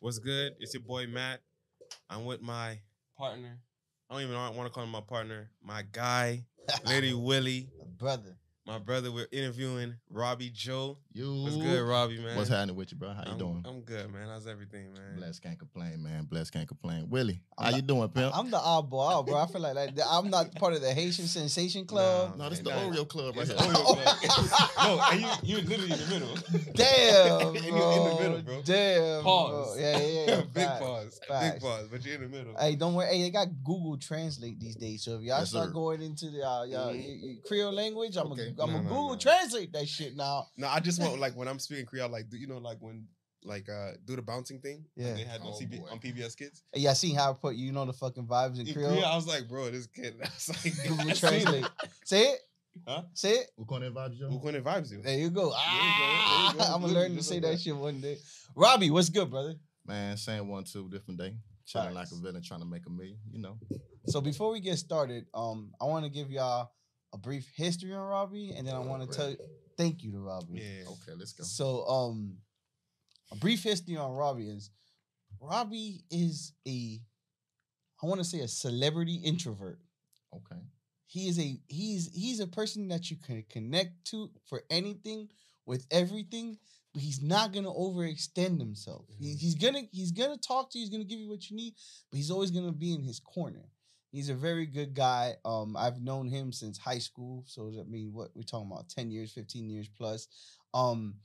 What's good? It's your boy Matt. I'm with my partner. I don't even want to call him my partner. My guy, Lady Willie. brother. My brother. We're interviewing Robi Joe. You. What's good, Robi, man? What's happening with you, bro? How you I'm, doing? I'm good, man. How's everything, man? Bless can't complain, man. Bless can't complain. Willie, I'm how not- you doing, pimp? I'm the oddball out, bro. I feel like, like I'm not part of the Haitian Sensation Club. no, this is the Nah, Oreo Club right It's here. Oreo Club. no, and you you literally in the middle. Damn, And bro. you're in the middle, bro. Damn. Pause. Bro. Yeah, yeah, yeah. Big Facts. pause. Facts. Big pause. But you're in the middle. Hey, don't worry. Hey, they got Google Translate these days. So if y'all Yes, start sir. going into the uh, y'all, Mhm. y- y- Creole language, I'm Okay. gonna I'm no, gonna no, Google no. Translate that shit now. No, I just want like when I'm speaking Creole, like do you know like when like uh do the bouncing thing? like, Yeah. they had on, Oh, CB, on PBS Kids. Yeah, y'all seen how I put you know the fucking vibes in In Creole? Creole, I was like, bro, this kid. That's like Google Translate. Say it. Huh? Say it. What kind of vibes, Joe? Who can vibes you? There you go. you go, Ah, there you go. I'm gonna learn to say like that that. shit one day. Robi, what's good, brother? Man, same one, two, different day. Chilling like Facts. a villain, trying to make a million. You know. So before we get started, um, I want to give y'all a brief history on Robi, and then I want to tell thank you to Robi. Yeah. Okay, let's go. So, um, a brief history on Robi is Robi is a, I want to say a celebrity introvert. Okay. He is a he's he's a person that you can connect to for anything with everything, but he's not gonna overextend himself. He- Mhm. he's gonna he's gonna talk to you. He's gonna give you what you need, but he's always gonna be in his corner. He's a very good guy. Um, I've known him since high school, so I mean, what we're talking about, ten years, fifteen years plus. Um,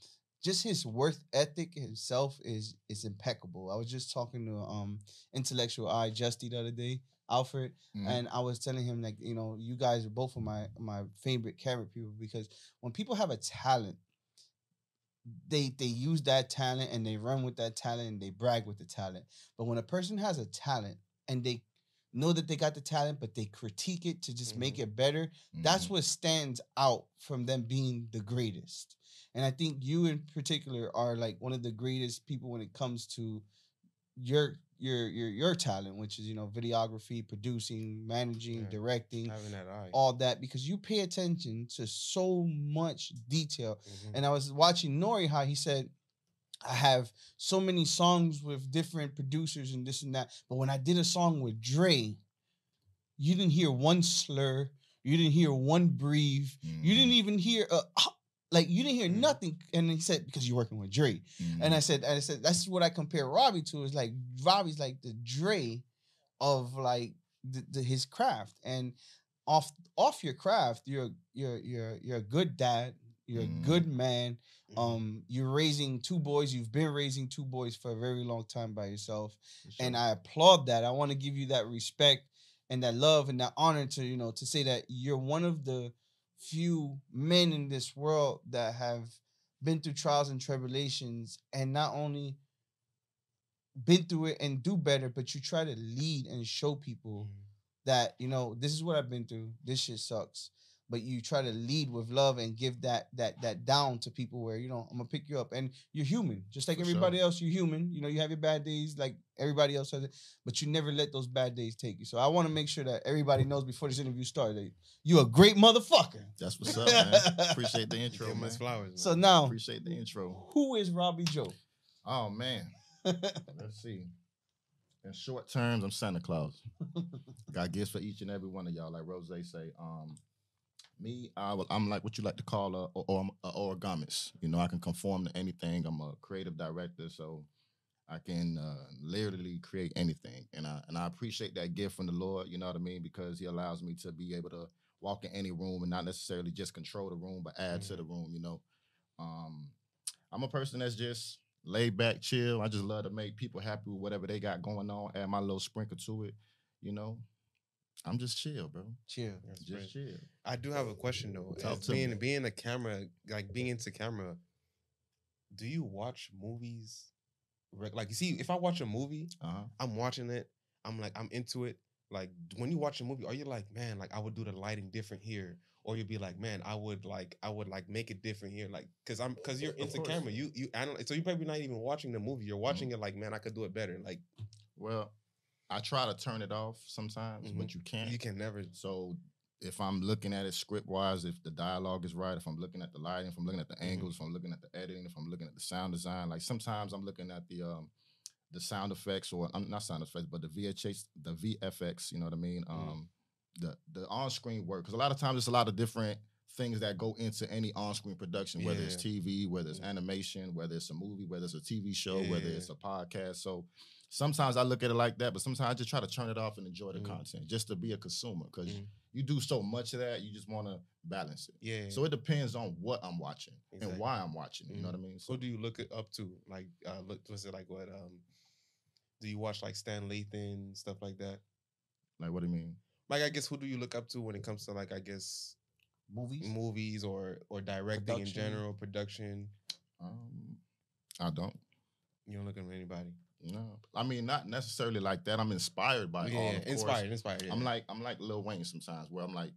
just his worth ethic himself is is impeccable. I was just talking to um intellectual eye Justy the other day, Alfred, Mhm. and I was telling him like you know you guys are both of my my favorite camera people because when people have a talent, they they use that talent and they run with that talent and they brag with the talent. But when a person has a talent and they know that they got the talent, but they critique it to just make it better, that's Mhm. what stands out from them being the greatest. And I think you in particular are like one of the greatest people when it comes to your your your your talent, which is you know videography, producing, managing, Yeah. directing, Having that eye. all that because you pay attention to so much detail. Mhm. And I was watching Nori how he said, I have so many songs with different producers and this and that. But when I did a song with Dre, you didn't hear one slur, you didn't hear one breathe, you didn't Mhm. even hear a like you didn't hear Mhm. nothing. And he said, because you're working with Dre. And I Mhm. said, I said, that's what I compare Robi to. Is like Robi's like the Dre of like the, the, his craft. And off off your craft, you're you're you're you're a good dad. You're a good man. Mhm. Um, you're raising two boys. You've been raising two boys for a very long time by yourself, For and. I applaud that. I want to give you that respect and that love and that honor to you know to say that you're one of the few men in this world that have been through trials and tribulations and not only been through it and do better but you try to lead and show people Mhm. that you know this is what I've been through. This shit sucks, but you try to lead with love and give that that that down to people where you know I'm gonna pick you up and you're human, just like For everybody sure. else. You're human. You know you have your bad days like everybody else has it, but you never let those bad days take you. So I want to make sure that everybody knows before this interview starts that you a great motherfucker. That's what's up, man. Appreciate the intro, Give man. his flowers. So now, Appreciate the intro. who is Robi Joe? Oh man. Let's see. In short terms, I'm Santa Claus. Got gifts for each and every one of y'all, like Rose say. Um, me, I, will- I'm like what you like to call a, or, a origamist. You know, I can conform to anything. I'm a creative director, so I can uh, literally create anything, and I and I appreciate that gift from the Lord. You know what I mean? Because He allows me to be able to walk in any room and not necessarily just control the room, but add to Mhm. the room. You know, um, I'm a person that's just laid back, chill. I just love to make people happy with whatever they got going on. Add my little sprinkle to it. You know, I'm just chill, bro. Chill. That's Just great. chill. I do have a question though. Talk to being me. being a camera, like being into camera, do you watch movies? Like you see, if I watch a movie, Uh huh. I'm watching it. I'm like, I'm into it. Like when you watch a movie, are you like, man, like I would do the lighting different here, or you'd be like, man, I would like, I would like make it different here, like, cause I'm, cause you're into. Mm-hmm. camera. You, you, analyze, so you're probably not even watching the movie. You're watching it like, man, I could do it better. Like Well, I try to turn it off sometimes, but you can't. you can never. So if I'm looking at it script wise, if the dialogue is right, if I'm looking at the lighting, if I'm looking at the Mhm. angles, if I'm looking at the editing, if I'm looking at the sound design, like sometimes I'm looking at the um the sound effects or I'm not sound effects, but the VHS, the VFX. You know what I mean? Mm. Um, the the on screen work because a lot of times there's a lot of different things that go into any on screen production, whether it's TV, whether it's Yeah. animation, whether it's a movie, whether it's a TV show, whether it's a podcast. So sometimes I look at it like that, but sometimes I just try to turn it off and enjoy the Mhm. content just to be a consumer because Mhm. you do so much of that, you just want to balance it. Yeah. So it depends on what I'm watching Exactly. and why I'm watching. You know what I Mhm. mean? So Who do you look it up to? Like, uh, look, was it like what? Um, do you watch like Stan Lathan stuff like that? like, what do you mean? Like, I guess who do you look up to when it comes to like, I guess Movies. movies or or directing in general, production? Um, I don't. You don't look at anybody. No, I mean not necessarily like that. I'm inspired by yeah, all. yeah, Of course. inspired, inspired. Yeah. I'm like I'm like Lil Wayne sometimes, where I'm like,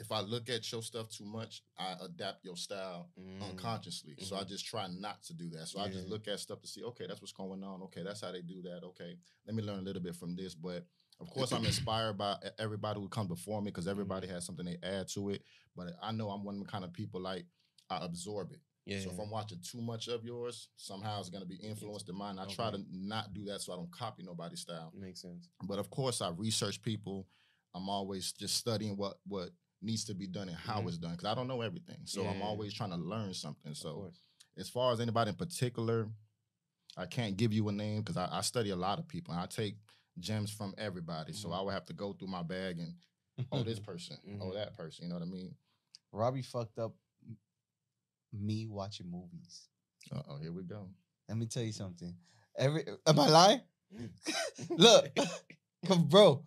if I look at your stuff too much, I adapt your style Mm, unconsciously. So I just try not to do that. So I just look at stuff to see, okay, that's what's going on. Okay, that's how they do that. Okay, let me learn a little bit from this. But of course, I'm inspired by everybody who comes before me because Mm-hmm. everybody has something they add to it. But I know I'm one of the kind of people like I absorb it. Yeah. So if I'm watching too much of yours, somehow it's gonna be influenced in mine. I try to not do that so I don't copy nobody's style. makes sense. But of course, I research people. I'm always just studying what what needs to be done and how Mhm. it's done because I don't know everything. So I'm always trying to learn something. So as far as anybody in particular, I can't give you a name because I, I study a lot of people and I take gems from everybody. So Mhm. I would have to go through my bag and oh this person, oh Mhm. that person. You know what I mean? Robi fucked up me watching movies. Uh oh, here we go. Let me tell you something. Every am I lying? Look, bro.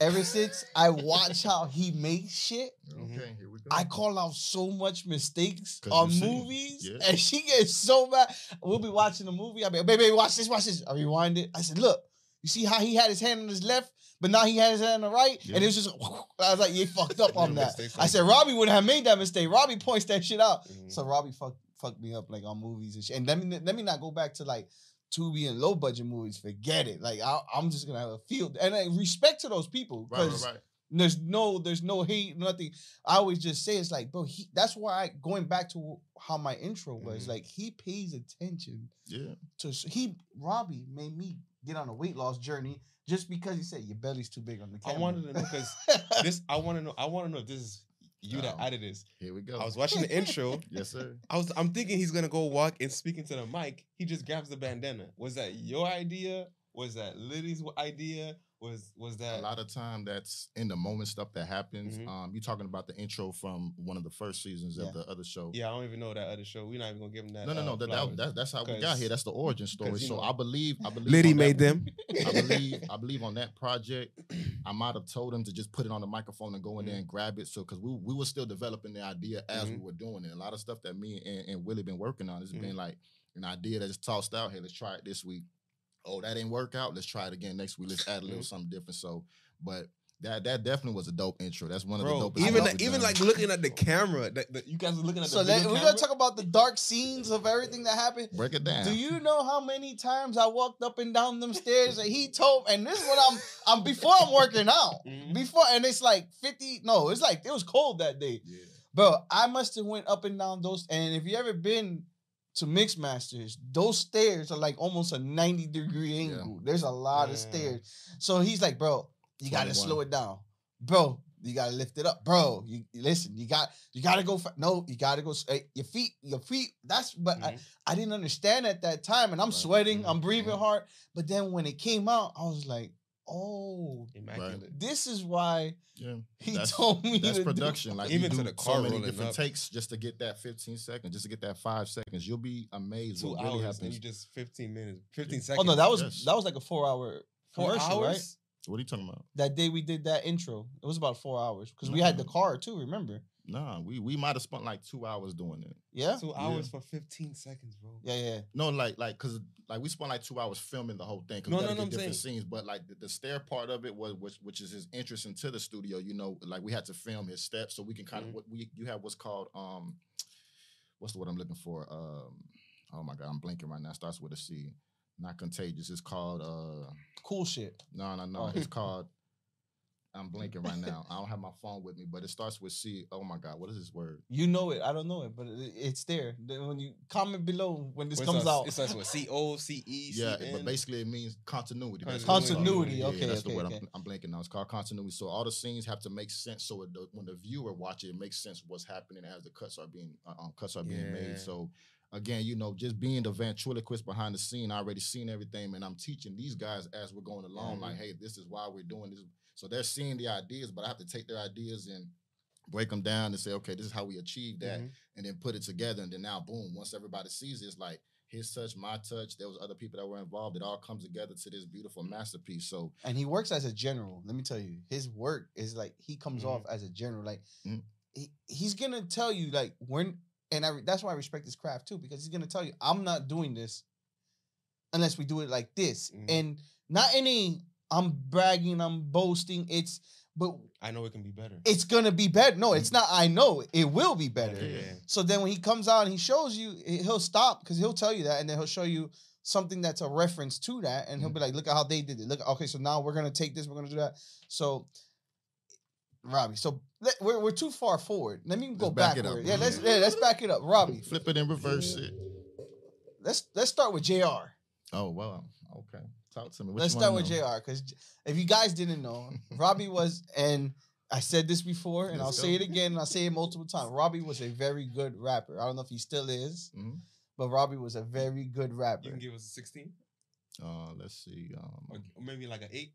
Ever since I watch how he makes shit, Mhm. Okay, here we go. I call out so much mistakes on movies, yeah. and she gets so mad. We'll be watching a movie. I'll be, baby, watch this, watch this. I rewind it. I said, look, you see how he had his hand on his left, but now he has his hand on the right, Yeah. and it was just. I was like, you fucked up on that. I said. Robi wouldn't have made that mistake. Robi points that shit out. Mhm. So Robi fucked fucked me up like on movies and shit. And let me let me not go back to like Tubi and low budget movies. Forget it. Like I, I'm just gonna have a field and I respect to those people right, right, right. there's no there's no hate nothing. I always just say it's like bro. He, that's why I, going back to how my intro was Mhm. like he pays attention Yeah. to he Robi made me get on a weight loss journey just because you said your belly's too big on the camera. I camera. wanted to know because this. I want to know. I want to know if this is you that added this. Here we go. I was watching the intro. yes, sir. I was. I'm thinking he's gonna go walk and speaking to the mic. He just grabs the bandana. Was that your idea? Was that Liddy's idea? Was was that a lot of time that's in the moment stuff that happens. Mhm. Um, you talking about the intro from one of the first seasons Yeah. of the other show. Yeah, I don't even know that other show. We're not even gonna give him that. No, no, uh, no. That, that, that- that's how we got here. That's the origin story. So know, I believe, I believe Liddy made that, them. I believe, I believe on that project, I might have told him to just put it on the microphone and go in there Mhm. and grab it. So because we we were still developing the idea as we Mhm. were doing it. A lot of stuff that me and, and Willie been working on has Mhm. been like an idea that just tossed out. Hey, let's try it this week. Oh, that didn't work out. Let's try it again next week. Let's add a little Mhm. something different. So, but that that definitely was a dope intro. That's one of Bro, the dopest. even things like, even done. like looking at the camera, that, that you guys are looking at so the let, we're gonna talk about the dark scenes of everything that happened. break it down. Do you know how many times I walked up and down them stairs and he told and this is what I'm I'm before I'm working out. Mhm. Before and it's like 50 no, it's like it was cold that day. Yeah. Bro, I must have went up and down those and if you ever been to Mix Masters, those stairs are like almost a 90 degree Yeah. angle. There's a lot of stairs. So he's like, bro, you gotta slow it down. Bro, you gotta lift it up. Bro, you listen, you got you gotta go fa- no, you gotta go s- eh, your feet, your feet. That's but I, Mhm. I didn't understand at that time, and I'm Right. sweating, Mhm. I'm breathing Mhm. hard. But then when it came out, I was like, oh, Immaculate. this is why Yeah. he That's- told me That's to do- production. Like Even you to do the so car many rolling different up. takes just to get that 15 seconds, just to get that five seconds. You'll be amazed Two what really hours and happens. you just 15 minutes, 15 Oh seconds. Oh no, that was Yes. that was like a four hour four commercial, right? hours. What are you talking about? That day we did that intro, it was about four hours because we had the mm-hmm. car too. Remember? Nah, we we might have spent like two hours doing it. Yeah, Two hours for 15 seconds, bro. yeah, yeah. No, like like because like we spent like two hours filming the whole thing. 'cause No, we no, gotta no, get I'm different saying- scenes. But like the, the stair part of it was which which is his entrance into the studio. You know, like we had to film his steps so we can kind of Mhm. what we you have what's called um what's the word I'm looking for um oh my god I'm blinking right now. Starts with a C. Not contagious. It's called uh Cool shit. no no no. Oh. It's called I'm blinking right now. I don't have my phone with me, but it starts with C. Oh my God, what is this word? You know it. I don't know it, but it, it's there. Then When you comment below when this Well, comes it's out. It starts with C O C E. Yeah, but basically it means continuity. That's Continuity, Yeah, okay, that's the word okay. I'm, I'm blinking now. It's called continuity. So all the scenes have to make sense. So it, the, when the viewer watches, it makes sense what's happening as the cuts are being uh, um, cuts are being Yeah. made. So again, you know, just being the ventriloquist behind the scene, I already seen everything, and I'm teaching these guys as we're going along. Like, hey, this is why we're doing this. So they're seeing the ideas, but I have to take their ideas and break them down and say, okay, this is how we achieve that Mhm. and then put it together. And then now, boom, once everybody sees it, it's like his touch, my touch. There was other people that were involved. It all comes together to this beautiful masterpiece. So and he works as a general. Let me tell you, his work is like he comes Mhm. off as a general. Like Mhm. he, he's gonna tell you like when, and I, that's why I respect his craft too because he's gonna tell you I'm not doing this unless we do it like this, Mhm. and not any I'm bragging, I'm boasting. It's but I know it can be better. it's gonna be better. No, it's not. I know it will be better. Yeah, yeah. So then when he comes out and he shows you, he- he'll stop because he'll tell you that, and then he'll show you something that's a reference to that, and he'll Mm-hmm. be like, "Look at how they did it. Look, okay, so now we're gonna take this, we're gonna do that." So, Robi, so let, we're we're too far forward. Let me go Let's back it backward. up, Yeah, let's yeah, let's back it up, Robi. flip it and reverse it. Let's let's start with Jr. Oh well, okay. Talk to me. What let's start with know? Jr. Because if you guys didn't know, Robi was and. I said this before, and Let's I'll go. say it again, and I'll say it multiple times. Robi was a very good rapper. I don't know if he still is, Mhm. but Robi was a very good rapper. You can give us a 16 Uh, let's see. Um, or or maybe like an 8.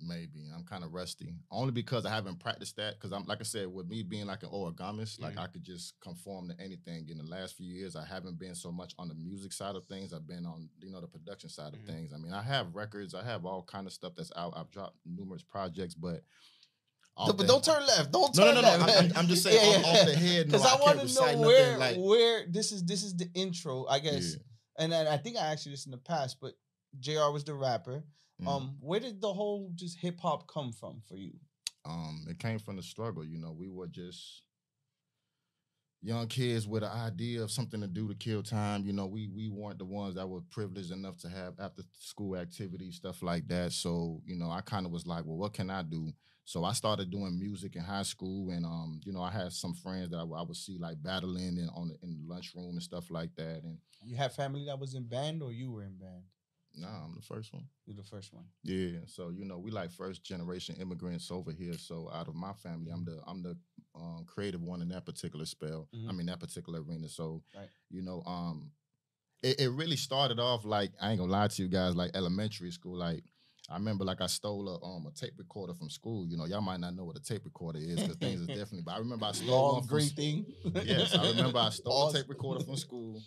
Maybe I'm kind of rusty, only because I haven't practiced that. Because I'm like I said, with me being like an origamist, like Mhm. I could just conform to anything. In the last few years, I haven't been so much on the music side of things. I've been on you know the production side of Mhm. things. I mean, I have records, I have all kind of stuff that's out. I've dropped numerous projects, but No, but don't turn left. Don't No, turn no, no, no. left. I'm, I'm- just saying off, off the head. No, Because I, I, want to know where like. where this is. This is the intro, I guess. Yeah. And I, I think I asked you this in the past, but Jr. was the rapper. Mhm. Um, where did the whole just hip hop come from for you? um, it came from the struggle. You know, we were just young kids with an idea of something to do to kill time. You know, we we weren't the ones that were privileged enough to have after school activities, stuff like that. So, you know, I kind of was like, well, what can I do? So I started doing music in high school, and um, you know, I had some friends that I, would- I would see like battling in on the, in the lunchroom and stuff like that. And You had family that was in band, or you were in band? Nah, I'm the first one. You're the first one. Yeah, so you know we like first generation immigrants over here. So out of my family, I'm the I'm the um, creative one in that particular spell. I Mhm. mean that particular arena. So Right. you know, um, it, it really started off like I ain't gonna lie to you guys, like elementary school. Like I remember, like I stole a um a tape recorder from school. You know, y'all might not know what a tape recorder is because things are definitely. But I remember I stole Long one from great s- thing. Yes, I remember I stole a tape recorder from school.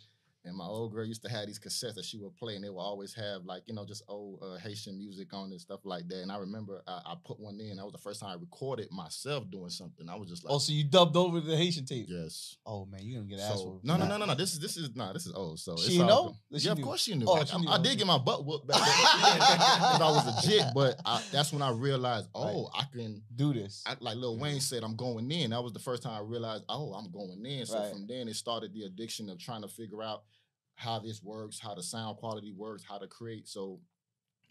And my old girl used to have these cassettes that she would play, and they would always have like you know just old uh, Haitian music on and stuff like that. And I remember I, I put one in. That was the first time I recorded myself doing something. I was just like, Oh, so you dubbed over the Haitian tape? yes. Oh man, you're gonna get So, ass whooped. no, no, no, no, no. This is this is nah. This is old. So She it's know? she yeah, of course she knew. Oh, I, she knew, I did get my butt whooped back then. I was a jit, but I, that's when I realized, Right. oh, I can Do this. I, like Lil Wayne said, I'm going in. That was the first time I realized, oh, I'm going in. So Right. from then, it started the addiction of trying to figure out how this works, how the sound quality works, how to create. So,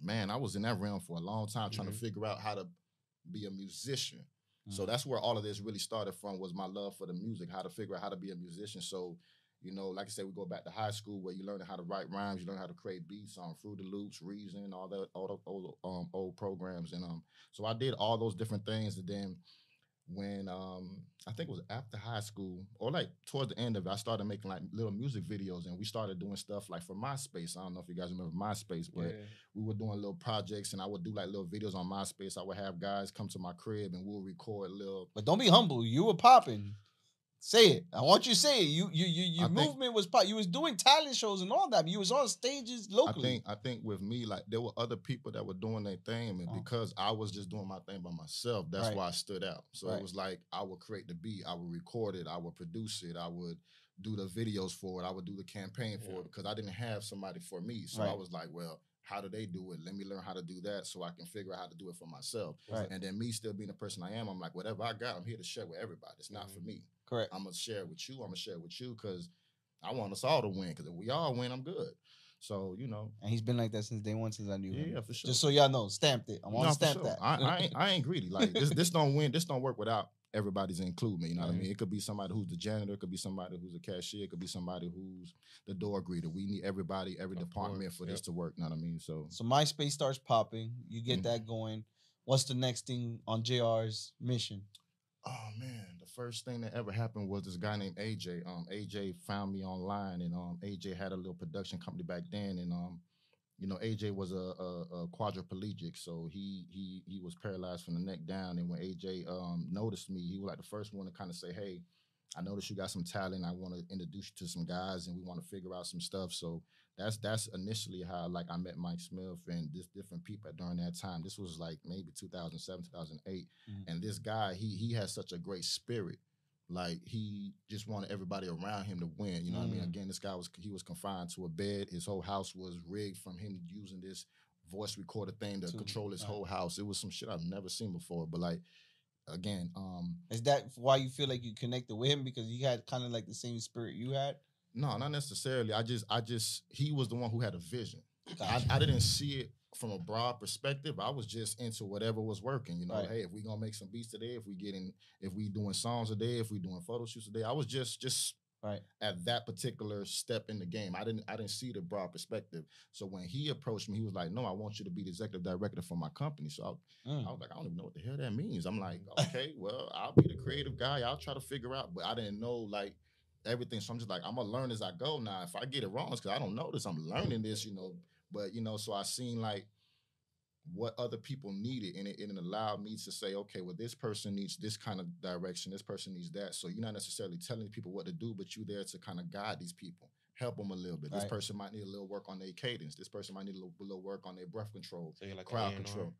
man, I was in that realm for a long time trying Mhm. to figure out how to be a musician. So Mhm. that's where all of this really started from was my love for the music, how to figure out how to be a musician. So, you know, like I said, we go back to high school where you learn how to write rhymes, you learn how to create beats on Fruity Loops, Reason, all that, all those old, um, old programs, and um, so I did all those different things, and then when um, I think it was after high school or like towards the end of it, I started making like little music videos, and we started doing stuff like for MySpace. I don't know if you guys remember MySpace, but Yeah. we were doing little projects, and I would do like little videos on MySpace. I would have guys come to my crib, and we'll record little But don't be humble. You were popping. Say it. I want you to say it. You you you your I think- movement was pop. You was doing talent shows and all that. You was on stages locally. I think I think with me, like there were other people that were doing their thing, and Oh. because I was just doing my thing by myself, that's Right. why I stood out. So Right. it was like I would create the beat, I would record it, I would produce it, I would do the videos for it, I would do the campaign for Yeah. it because I didn't have somebody for me. So I was like, well, how do they do it? Let me learn how to do that so I can figure out how to do it for myself. Right. And then me still being the person I am, I'm like, whatever I got, I'm here to share with everybody. It's not for Mhm. me. Correct. I'm gonna share it with you. I'm gonna share it with you because I want us all to win. Because if we all win, I'm good. So you know, And he's been like that since day one, since I knew yeah, him. yeah, for sure. Just so y'all know, stamped it. I want No, to for stamp sure. that. I, I, ain't, I ain't greedy. Like this, this don't win. This don't work without everybody's include me. You know what I mean? It could be somebody who's the janitor. It could be somebody who's a cashier. It could be somebody who's the door greeter. We need everybody, every Of department course, for this to work. You know what I mean? So so MySpace starts popping. You get Mhm. that going. What's the next thing on JR's mission? Oh man, the first thing that ever happened was this guy named AJ. Um, AJ found me online, and um, AJ had a little production company back then, and um, you know, AJ was a, a, a quadriplegic, so he he he was paralyzed from the neck down. And when AJ um noticed me, he was like the first one to kind of say, "Hey, I noticed you got some talent. I want to introduce you to some guys, and we want to figure out some stuff." So that's that's initially how like I met Mike Smith and just different people during that time. This was like maybe 2007, 2008 and this guy he he has such a great spirit like he just wanted everybody around him to win you know what i mean Mm. again this guy was he was confined to a bed his whole house was rigged from him using this voice recorder thing to To- control his right. whole house it was some shit i've never seen before but like again um Is that why you feel like you connected with him because he had kind of like the same spirit you had? No not necessarily i just i just he was the one who had a vision I, I didn't see it from a broad perspective. I was just into whatever was working. You know, Right. hey, if we gonna make some beats today, if we getting, if we doing songs today, if we doing photo shoots today, I was just just Right. at that particular step in the game. I didn't I didn't see the broad perspective. So when he approached me, he was like, "No, I want you to be the executive director for my company." So I, Mm. I was like, I don't even know what the hell that means. I'm like, okay, well, I'll be the creative guy. I'll try to figure out, but I didn't know like everything. So I'm just like, I'm gonna learn as I go. Now, if I get it wrong, it's because I don't know this. I'm learning this, you know. But you know, so I seen like what other people needed, and it, and it allowed me to say, okay, well, this person needs this kind of direction. This person needs that. So you're not necessarily telling people what to do, but you're there to kind of guide these people. Help them a little bit. This Right. person might need a little work on their cadence. This person might need a little, little work on their breath control, So like crowd control.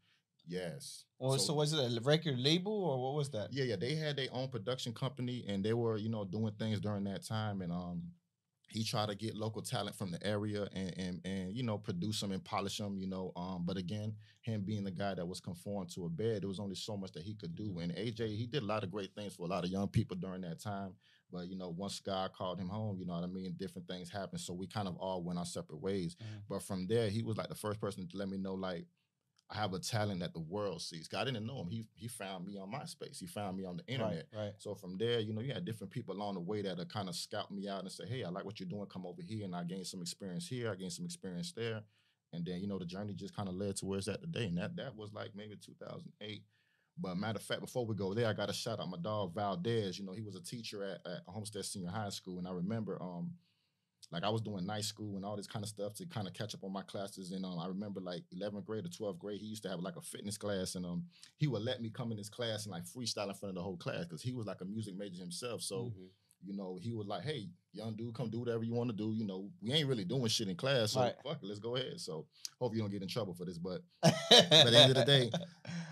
Yes. Or so, was it a record label or what was that? Yeah, yeah. They had their own production company and they were, you know, doing things during that time. And um he tried to get local talent from the area and and and you know, produce them and polish them, you know. Um, but again, him being the guy that was conformed to a bed, there was only so much that he could do. And AJ, he did a lot of great things for a lot of young people during that time. But you know, once God called him home, you know what I mean, different things happened. So we kind of all went our separate ways. Mhm. But from there, he was like the first person to let me know, like, I have a talent that the world sees. I didn't know him. He he found me on MySpace. He found me on the internet. Right, right. So from there, you know, you had different people along the way that kind of scout me out and say, "Hey, I like what you're doing. Come over here." And I gained some experience here. I gained some experience there, and then you know the journey just kind of led to where it's at today. And that that was like maybe 2008. But matter of fact, before we go there, I got to shout out my dog Valdez. You know, he was a teacher at, at Homestead Senior High School, and I remember um like I was doing night school and all this kind of stuff to kind of catch up on my classes. And um, I remember like 11th grade or 12th grade, he used to have like a fitness class, and um, he would let me come in his class and like freestyle in front of the whole class because he was like a music major himself. So Mhm. You know, he was like, "Hey, young dude, come do whatever you want to do. You know, we ain't really doing shit in class, so Right. fuck it, let's go ahead." So hope you don't get in trouble for this, but at the end of the day,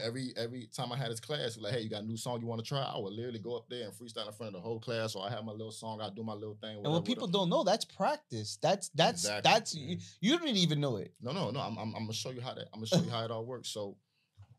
every every time I had his class, like, "Hey, you got a new song you want to try?" I would literally go up there and freestyle in front of the whole class, or I have my little song, I do my little thing. and whatever, what people whatever. don't know, that's practice. That's that's Exactly. that's you, you didn't even know it. No, no, no. I'm, I'm, I'm gonna show you how that. I'm gonna show you how it all works. So,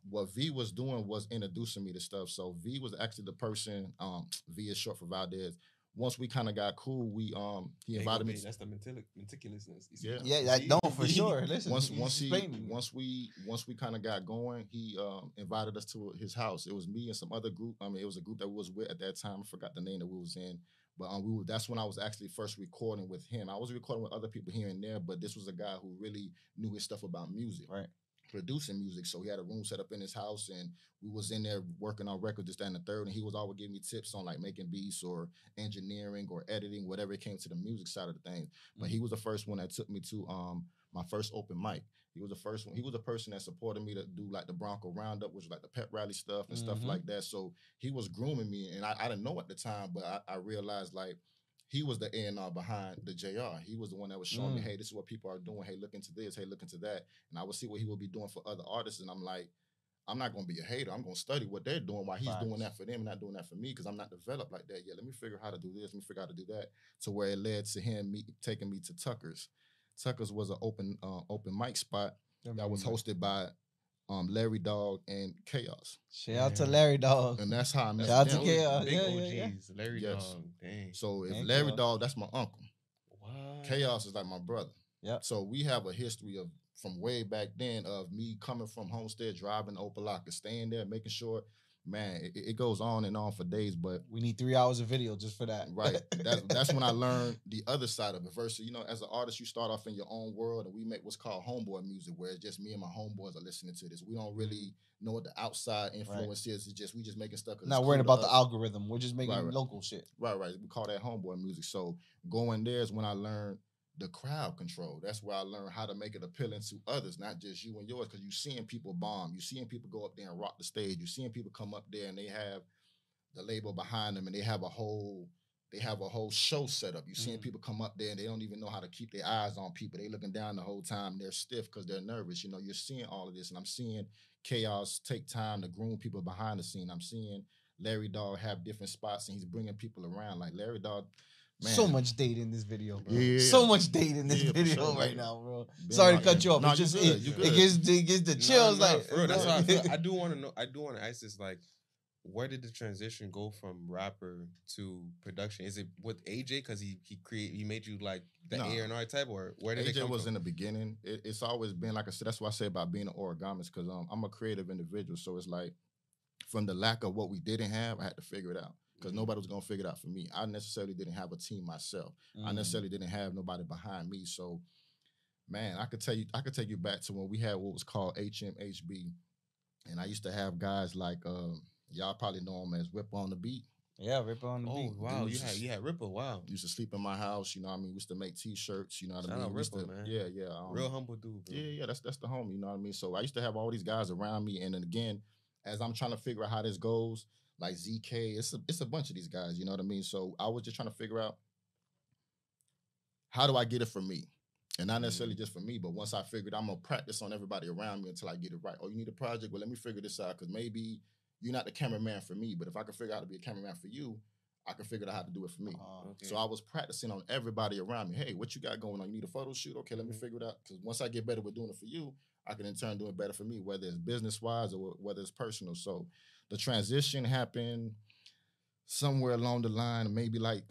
what V was doing was introducing me to stuff. So V was actually the person. Um, V is short for Valdez. Once we kind of got cool, we um he There you invited me. That's the mentili- meticulousness. You? Yeah. Yeah, I See? know for sure. Listen, once once he explaining to me. once we once we kind of got going, he um invited us to his house. It was me and some other group. I mean, it was a group that we was with at that time. I forgot the name that we was in. But um, we were, that's when I was actually first recording with him. I was recording with other people here and there, but this was a guy who really knew his stuff about music, Right. Producing music. So he had a room set up in his house, and we was in there working on records, this, that, and the third. And he was always giving me tips on like making beats or engineering or editing, whatever it came to the music side of the thing. But he was the first one that took me to um my first open mic. He was the first one. He was the person that supported me to do like the Bronco Roundup, which was like the pep rally stuff and stuff Mhm. like that. So he was grooming me, and I, I didn't know at the time, but I, I realized like he was the A and R behind the JR. He was the one that was showing me, Mm. hey, this is what people are doing. Hey, look into this. Hey, look into that. And I would see what he would be doing for other artists, and I'm like. I'm not gonna be a hater. I'm gonna study what they're doing, why he's doing that for them, and not doing that for me, because I'm not developed like that yet. Let me figure out how to do this. Let me figure out how to do that. To where it led to him me taking me to Tucker's. Tucker's was an open uh, open mic spot that was hosted by um, Larry Dog and Chaos, Shout out to Larry Dog. and that's how I met Shout out to them. Chaos. Big yeah, yeah, yeah. Larry Yes. Dog. Dang. So if And Larry Chaos. Dog, that's my uncle. what? Chaos is like my brother. Yep. So we have a history of from way back then of me coming from Homestead, driving to Opa-locka, staying there, making sure, man, it, it goes on and on for days. But We need three hours of video just for that. right, that's that's when I learned the other side of it. Versus, you know, as an artist, you start off in your own world, and we make what's called homeboy music, where it's just me and my homeboys are listening to this. We don't mm-hmm. really know what the outside influence is. It's just we just making stuff. Not worrying about the algorithm. We're just making Right, right. local shit. Right, right. We call that homeboy music. So going there is when I learned the crowd control. That's where I learned how to make it appealing to others, not just you and yours. Because you're seeing people bomb, You're seeing people go up there and rock the stage. You're seeing people come up there and they have the label behind them, and they have a whole they have a whole show set up. You're seeing Mhm. people come up there and they don't even know how to keep their eyes on people. They're looking down the whole time. They're stiff because they're nervous. You know, you're seeing all of this, and I'm seeing chaos take time to groom people behind the scene. I'm seeing Larry Dog have different spots and he's bringing people around. Like Larry Dog, man, So much date in this video, bro. Yeah. So much date in this Yeah, for video sure, right man. now, bro. Been Sorry to cut you off. Nah, it's you just good, it, you it good. gives it gives the chills. like for real, that's why I, feel, I do want to know. I do want to ask this. Like, where did the transition go from rapper to production? Is it with AJ because he he create he made you like the Nah. A and R type, or where did it AJ come was from? in the beginning. It, it's always been like I said. That's why I say about being an origamist because um, I'm a creative individual. So it's like from the lack of what we didn't have, I had to figure it out because Mhm. nobody was gonna figure it out for me. I necessarily didn't have a team myself. I Mm. necessarily didn't have nobody behind me. So, man, I could tell you, I could take you back to when we had what was called HMHB, and I used to have guys like um, y'all probably know him as Whip on the Beat. Yeah, Ripper on the Oh beat. wow, you Dudes had you had Ripple. Wow, Used to sleep in my house, you know. what I mean, we used to make T-shirts, you know what Shout I mean. out We used Ripple, to- man. Yeah, yeah. um, real humble dude. Bro. yeah, yeah, that's that's the homie, you know what I mean? So I used to have all these guys around me, and then again, as I'm trying to figure out how this goes, like ZK, it's a it's a bunch of these guys, you know what I mean? So I was just trying to figure out how do I get it for me? And not necessarily just for me, but once I figured I'm gonna practice on everybody around me until I get it right. Oh, you need a project? Well, let me figure this out because maybe you're not the cameraman for me, but if I can figure out how to be a cameraman for you, I can figure out how to do it for me. Uh, Okay. So I was practicing on everybody around me. Hey, what you got going on? You need a photo shoot? Okay, let me Mhm. figure it out. Because once I get better with doing it for you, I can in turn do it better for me, whether it's business wise or whether it's personal. So the transition happened somewhere along the line, maybe like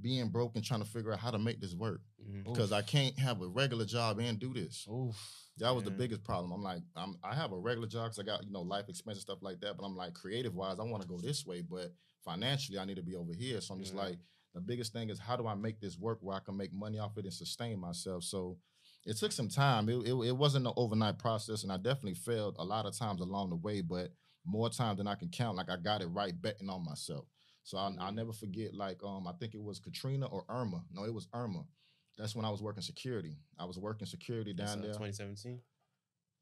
being broke and trying to figure out how to make this work. Mhm. Because I can't have a regular job and do this. Oof. That was the biggest problem. I'm like, I'm I have a regular job because I got you know life expenses stuff like that. But I'm like, creative wise, I want to go this way, but financially, I need to be over here. So I'm just Yeah. like, the biggest thing is how do I make this work where I can make money off it and sustain myself. So it took some time. It, it, it wasn't an overnight process, and I definitely failed a lot of times along the way, but more times than I can count. Like I got it right betting on myself. So I, I'll Mhm. never forget. Like um, I think it was Katrina or Irma. No, it was Irma. That's when I was working security. I was working security That's, down uh, there. 2017.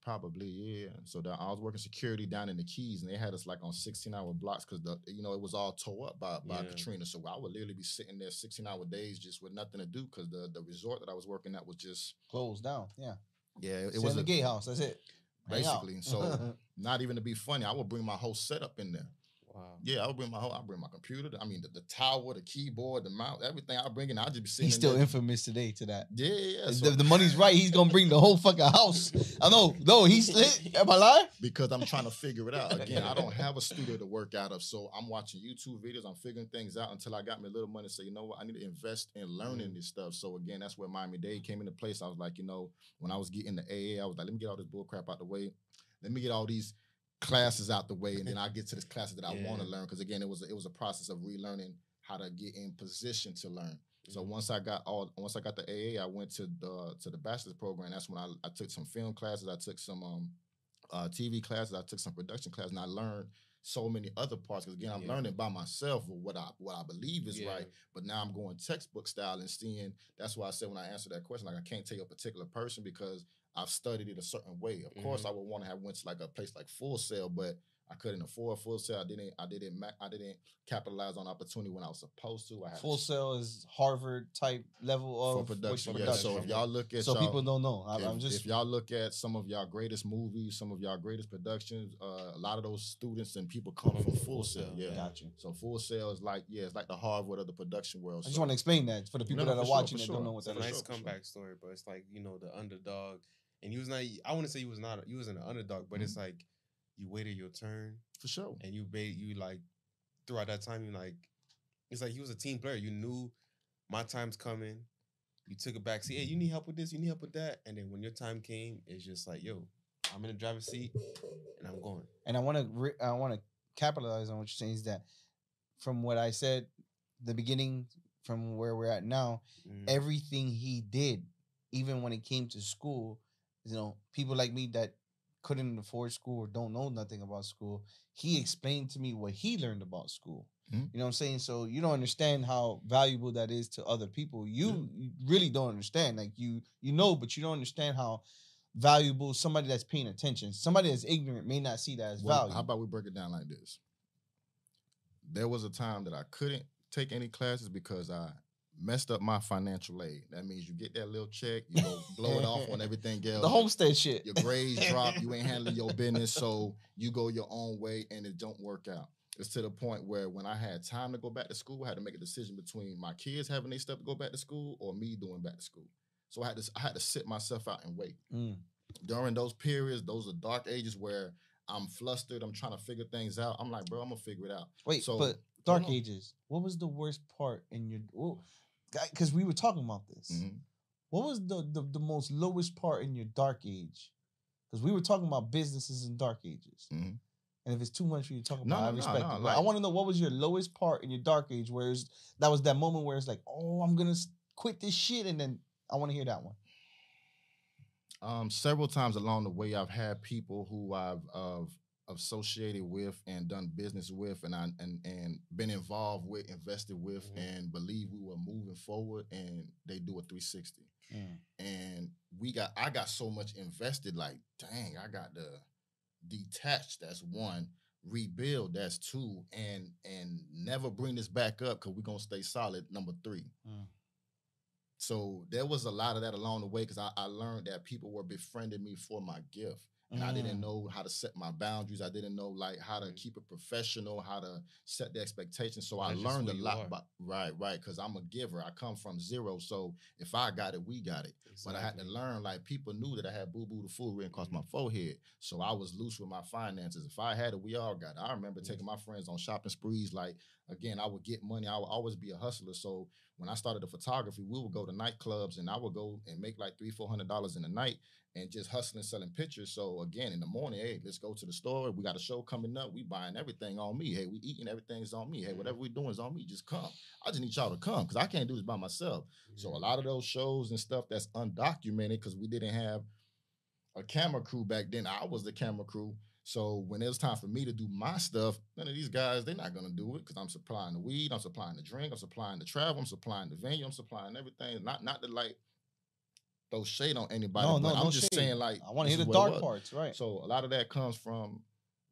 Probably, yeah. So that I was working security down in the Keys, and they had us like on sixteen hour blocks because the you know it was all tore up by by Yeah. Katrina. So I would literally be sitting there sixteen hour days just with nothing to do because the the resort that I was working at was just Closed down. Yeah. yeah it, It was the a, gatehouse. That's it. Basically. So not even to be funny, I would bring my whole setup in there. Wow. Yeah, I'll bring my whole. I'll bring my computer. I mean the, the tower, the keyboard, the mouse, everything. I'll bring it. I'll just be sitting. he's still there. infamous today to that. Yeah, yeah. yeah. So- the, the money's right. He's gonna bring the whole fucking house. I know. No, he's. Am I lying? because I'm trying to figure it out. Again, I don't have a studio to work out of, so I'm watching YouTube videos. I'm figuring things out until I got me a little money. So you know what, I need to invest in learning mm. this stuff. So again, that's where Miami Dade came into place. I was like, you know, when I was getting the AA, I was like, let me get all this bull crap out the way. Let me get all these classes out the way, and then I get to the classes that I want to learn. Because again, it was a, it was a process of relearning how to get in position to learn. So Mhm. once I got all, once I got the AA, I went to the to the bachelor's program. That's when I, I took some film classes. I took some um, uh, TV classes. I took some production classes, and I learned so many other parts. Because again, I'm Yeah. learning by myself what I what I believe is Yeah. right. But now I'm going textbook style and seeing. That's why I said when I answered that question, like I can't tell you a particular person because I've studied it a certain way. Of course, Mhm. I would want to have went to like a place like Full Sail, but I couldn't afford Full Sail. I didn't. I didn't. I didn't capitalize on opportunity when I was supposed to. I had Full Sail is Harvard type level of for of production. for Yeah. So if y'all look at so y'all, people don't know. I, if, I'm just if y'all look at some of y'all greatest movies, some of y'all greatest productions, uh, a lot of those students and people come Come from from Full Full Sail. Sail, Yeah. got you. So Full Sail is like yeah, it's like the Harvard of the production world. So. I just want to explain that for the people No, that are sure, watching for that sure. don't know what It's a that For is. nice sure, for sure. comeback story, but it's like you know the underdog, and he was not. I want to say he was not. He wasn't an underdog, but Mm-hmm. it's like you waited your turn, for sure. and you made you like throughout that time. You like it's like he was a team player. You knew my time's coming. You took a back seat. Hey, you need help with this. You need help with that. And then when your time came, it's just like, yo, I'm in the driver's seat and I'm going. and I want to re- I want to capitalize on what you're saying is that from what I said the beginning from where we're at now Mm. everything he did even when it came to school you know people like me that couldn't afford school or don't know nothing about school he explained to me what he learned about school. Mhm. you know what i'm saying? So you don't understand how valuable that is to other people. You, you really don't understand like you you know but you don't understand how valuable somebody that's paying attention somebody that's ignorant may not see that as Well, value. how about we break it down like this? There was a time that I couldn't take any classes because I messed up my financial aid. That means you get that little check, you go blow it off on everything else. the homestead shit your grades drop, you ain't handling your business, so you go your own way and it don't work out. It's to the point where when I had time to go back to school, I had to make a decision between my kids having their stuff to go back to school or me doing back to school. So I had to I had to sit myself out and wait. Mm. During those periods, those are dark ages where I'm flustered, I'm trying to figure things out. I'm like, bro, I'm gonna figure it out. Wait, So, but Dark. Ages. What was the worst part in your? Because we were talking about this. Mhm. What was the, the the most lowest part in your dark age? Because we were talking about businesses in dark ages. Mhm. And if it's too much for you to talk about, I no, no, respect no, it. But I want to know what was your lowest part in your dark age, where that was that moment where it's like, oh, I'm gonna quit this shit, and then I want to hear that one. Um, several times along the way, I've had people who I've uh, associated with and done business with, and I and and been involved with, invested with, Mhm. and believe we were moving forward, and they do a 360. And we got, I got so much invested. Like, dang, I got to detach. That's one. Rebuild. That's two. And and never bring this back up because we're gonna stay solid. Number three. Mm. So there was a lot of that along the way because I, I learned that people were befriending me for my gift. And I didn't Mm. know how to set my boundaries. I didn't know like how to keep it professional, how to set the expectations. So I That's just learned a lot. About, right, right. Because I'm a giver. I come from zero. So if I got it, we got it. But I had to learn, like people knew that I had boo boo the fool written across Mhm. my forehead. So I was loose with my finances. If I had it, we all got it. I remember Mhm. taking my friends on shopping sprees. Like again, I would get money. I would always be a hustler. So when I started the photography, we would go to nightclubs and I would go and make like three, four hundred dollars in a night and just hustling, selling pictures. So again, in the morning, hey, let's go to the store. We got a show coming up. We buying everything on me. Hey, we eating everything's on me. Hey, Mhm. whatever we doing is on me. Just come. I just need y'all to come because I can't do this by myself. So a lot of those shows and stuff that's undocumented because we didn't have a camera crew back then. I was the camera crew. So when it was time for me to do my stuff, none of these guys, they're not gonna do it because I'm supplying the weed, I'm supplying the drink, I'm supplying the travel, I'm supplying the venue, I'm supplying everything. Not not to like throw shade on anybody, No, but no, I'm no just shade. saying like I want to hear the dark parts, right? So a lot of that comes from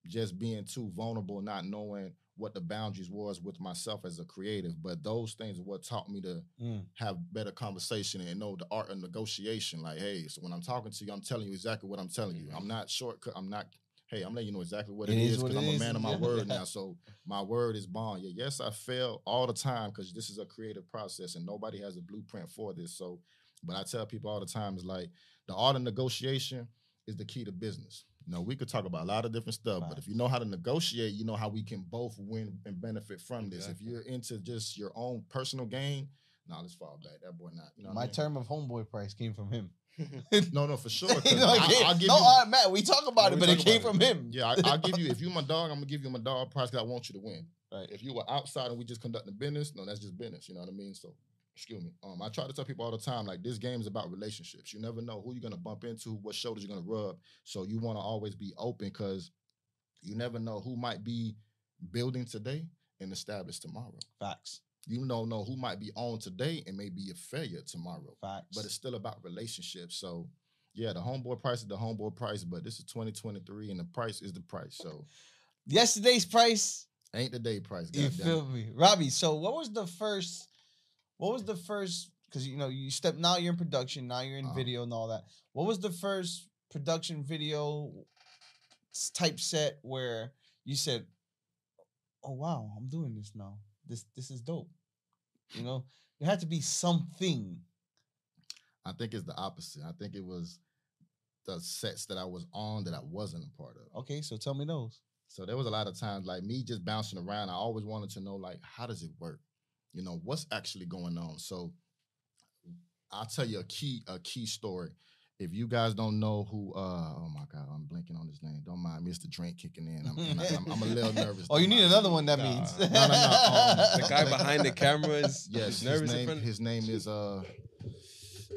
just being too vulnerable, not knowing what the boundaries was with myself as a creative. But those things are what taught me to Mm. have better conversation and know the art of negotiation. Like, hey, so when I'm talking to you, I'm telling you exactly what I'm telling you. I'm not shortcut. I'm not. Hey, I'm letting you know exactly what It it is is because I'm a man of my word now. So my word is bond. Yeah, yes, I fail all the time because this is a creative process and nobody has a blueprint for this. So, but I tell people all the time is like the art of negotiation is the key to business. You know, we could talk about a lot of different stuff, but if you know how to negotiate, you know how we can both win and benefit from this. If you're into just your own personal gain, nah, let's fall back. That boy not. You know what I My mean? term of homeboy price came from him. No, no, for sure. I'll give no, you. right, Matt, we talk about Yeah, it, but it came from it. him. yeah, I, I'll give you. If you my dog, I'm gonna give you my dog price because I want you to win. Right. If you were outside and we just conducting business, no, that's just business. You know what I mean? So, excuse me. Um, I try to tell people all the time, like this game is about relationships. You never know who you're gonna bump into, what shoulders you're gonna rub. So you want to always be open because you never know who might be building today and established tomorrow. Facts. You don't know who might be on today and may be a failure tomorrow. Facts. But it's still about relationships. So yeah, the homeboy price is the homeboy price, but this is 2023 and the price is the price. So yesterday's price. ain't the day price. You feel me, Robi? So what was the first? What was the first? Because you know you step now you're in production, now you're in Uh-huh. video and all that. What was the first production video type set where you said, "Oh wow, I'm doing this now. This this is dope." You know, there had to be something. I think it's the opposite. I think it was the sets that I was on that I wasn't a part of. Okay, so tell me those. So there was a lot of times like me just bouncing around. I always wanted to know like how does it work? You know, what's actually going on? So I'll tell you a key a key story. If you guys don't know who, uh, oh my God, I'm blinking on his name. Don't mind Mr. Drink kicking in. I'm, I'm, I'm a little nervous. oh, you need mind. another one. That Nah. means No, no, no, um, The guy behind the camera is Yes, is his name, his name is uh.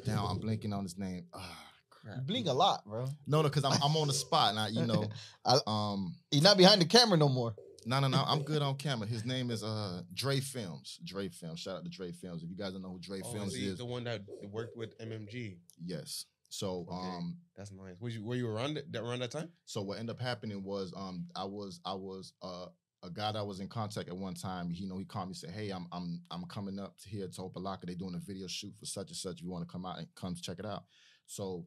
Now I'm blinking on his name. Ah, crap. You blink a lot, bro. No, no, because I'm I'm on the spot now. You know, I- um, You're not behind the camera no more. No, no, no. I'm good on camera. His name is uh Dre Films. Dre Films. Shout out to Dre Films. If you guys don't know who Dre Oh, Films is he is, the one that worked with MMG. yes. So Okay. um, That's nice. Were you were you around that around that time? so what ended up happening was um I was I was uh a guy that I was in contact at one time. He you know he called me and said, Hey, I'm I'm I'm coming up to here to Opa-locka. They're doing a video shoot for such and such. If you want to come out and come check it out. So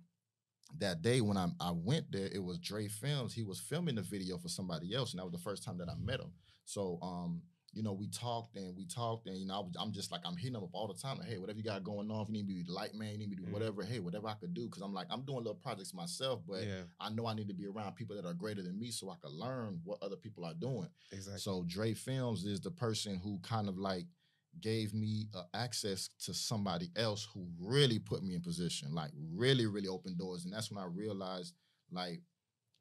that day when I I went there, it was Dre Films. He was filming the video for somebody else, and that was the first time that I met him. So um, you know, we talked and we talked, and you know, I was, I'm just like I'm hitting him up all the time. Like, hey, whatever you got going on, if you need me to be light man, you need me to do Mhm. whatever. Hey, whatever I could do, because I'm like I'm doing little projects myself, but yeah, I know I need to be around people that are greater than me so I can learn what other people are doing. exactly. So Dre Films is the person who kind of like gave me uh, access to somebody else who really put me in position, like really, really opened doors. And that's when I realized like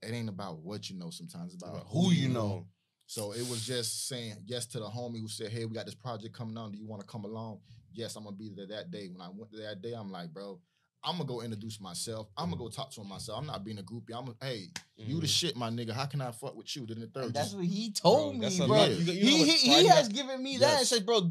it ain't about what you know sometimes, it's about About who you know. so it was just saying yes to the homie who said, Hey, we got this project coming on. Do you want to come along? Yes, I'm gonna be there that day. When I went there that day, I'm like, bro, I'm gonna go introduce myself. I'm gonna go talk to him myself. I'm not being a groupie. I'm a, hey, you the Mhm. shit, my nigga. How can I fuck with you? Then the third, that's what he told Bro, me, a bro. lot. You- you he he, he has given me that and Yes. said, bro,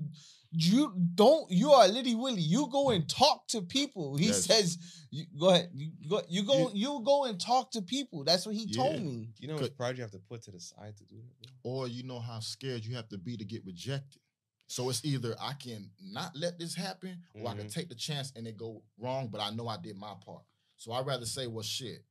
you don't. You are Liddy Willie. You go and talk to people. He Yes. says, you, go ahead. You go. You go. You go and talk to people. That's what he Yeah. told me. You know how Good. much pride you have to put to the side to do that. Or you know how scared you have to be to get rejected. So it's either I can not let this happen, or I can Mhm. take the chance and it go wrong, but I know I did my part. So I'd rather say, well, shit.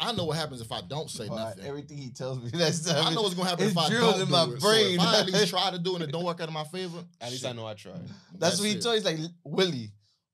I know what happens if I don't say Boy, nothing. everything he tells me, that's I know what's gonna happen it's if I drilled don't in do my it. brain. So if I at least try to do it and it don't work out in my favor, At least shit, I know I tried. That's, what he it. told. He's like, Willie,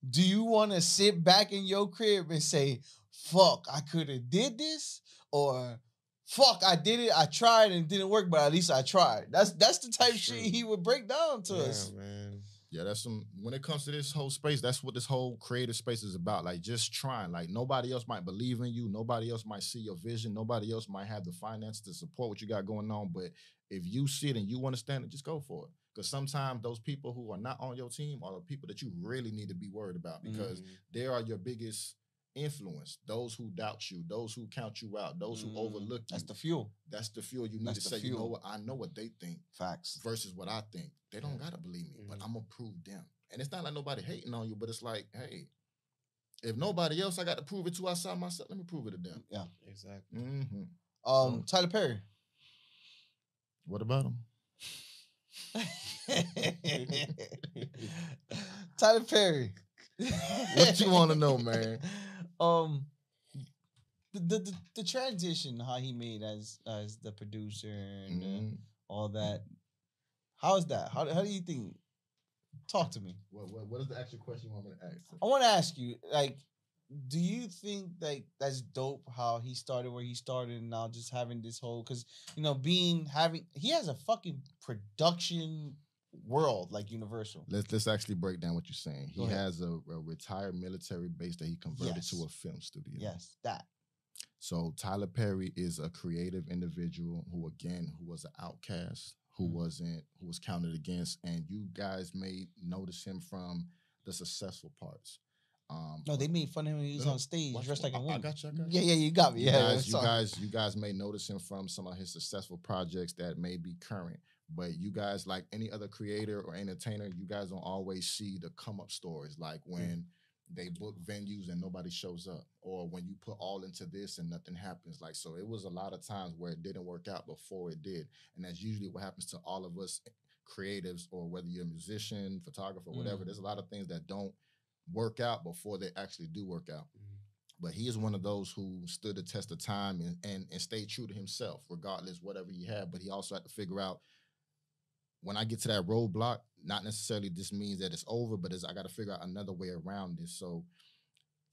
do you want to sit back in your crib and say, "Fuck, I could have did this," or "Fuck, I did it. I tried and it didn't work, but at least I tried." That's that's the type shit he would break down to yeah, us. man. Yeah, that's some. When it comes to this whole space, that's what this whole creative space is about. Like just trying. Like nobody else might believe in you. Nobody else might see your vision. Nobody else might have the finance to support what you got going on. But if you see it and you understand it, just go for it. Because sometimes those people who are not on your team are the people that you really need to be worried about because Mhm. they are your biggest influence. Those who doubt you, those who count you out, those who Mm, overlook you. That's the fuel. that's the fuel you need that's to the say. You know what? I know what they think Facts. versus what I think. They don't gotta believe me, but Mhm. I'm gonna prove them. And it's not like nobody hating on you, but it's like, hey, if nobody else, I got to prove it to outside myself. Let me prove it to them. Yeah. Exactly. hmm Um, Tyler Perry. What about him? Tyler Perry. What you want to know, man? Um, the, the the transition how he made as as the producer and uh, Mhm. all that. How is that? How how do you think? Talk to me. What, what, what is the actual question you want me to ask? I want to ask you, like, do you think like that's dope how he started where he started and now just having this whole because you know being having he has a fucking production world like Universal. Let's let's actually break down what you're saying. He has a, a retired military base that he converted to a film studio. Yes, that. So Tyler Perry is a creative individual who, again, who was an outcast, who Mhm. wasn't, who was counted against, and you guys may notice him from the successful parts. Um, No, they made fun of him when he was on stage watch- dressed like a woman. got you, I got Yeah, you. yeah, you got me. you Yeah, guys, you guys, you guys may notice him from some of his successful projects that may be current. But you guys, like any other creator or entertainer, you guys don't always see the come up stories, like when they book venues and nobody shows up, or when you put all into this and nothing happens. Like so, it was a lot of times where it didn't work out before it did, and that's usually what happens to all of us creatives, or whether you're a musician, photographer, whatever. Mm. There's a lot of things that don't work out before they actually do work out Mhm. but he is one of those who stood the test of time and, and and stayed true to himself regardless whatever he had but he also had to figure out when i get to that roadblock not necessarily this means that it's over but it's, i got to figure out another way around this so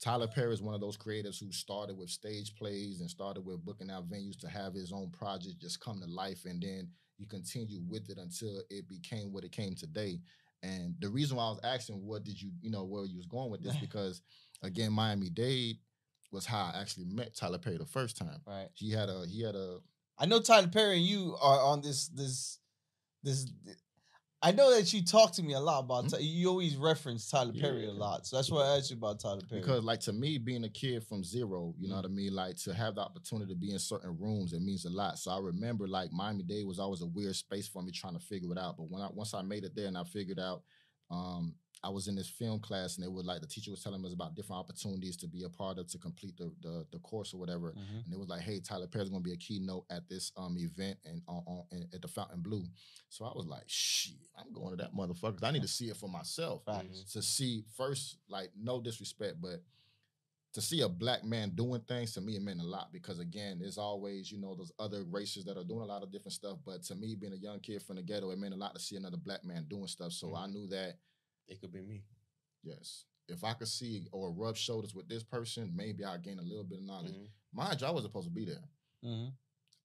tyler perry is one of those creatives who started with stage plays and started with booking out venues to have his own project just come to life and then you continue with it until it became what it came today And the reason why I was asking, what did you, you know, where you was going with this, because again, Miami Dade was how I actually met Tyler Perry the first time. Right. He had a he had a I know Tyler Perry and you are on this this this. I know that you talk to me a lot about. Ty- You always reference Tyler Perry a? Yeah. lot, so that's why I asked you about Tyler Perry. because like to me being a kid from zero you know Mm. what i mean like to have the opportunity to be in certain rooms it means a lot so i remember like miami dade was always a weird space for me trying to figure it out but when i once i made it there and i figured out um I was in this film class and they would like the teacher was telling us about different opportunities to be a part of to complete the the, the course or whatever. Mhm. And it was like, hey, Tyler Perry's gonna be a keynote at this um event and on, on in- at the Fontainebleau. So I was like, shit, I'm going to that motherfucker. I need to see it for myself Facts. to see first, like no disrespect, but to see a black man doing things to me it meant a lot because again, there's always you know those other races that are doing a lot of different stuff. But to me, being a young kid from the ghetto, it meant a lot to see another black man doing stuff. So I knew that It could be me. yes, if I could see or rub shoulders with this person, maybe I'll gain a little bit of knowledge. Mhm. Mind you, I wasn't supposed to be there. Mhm.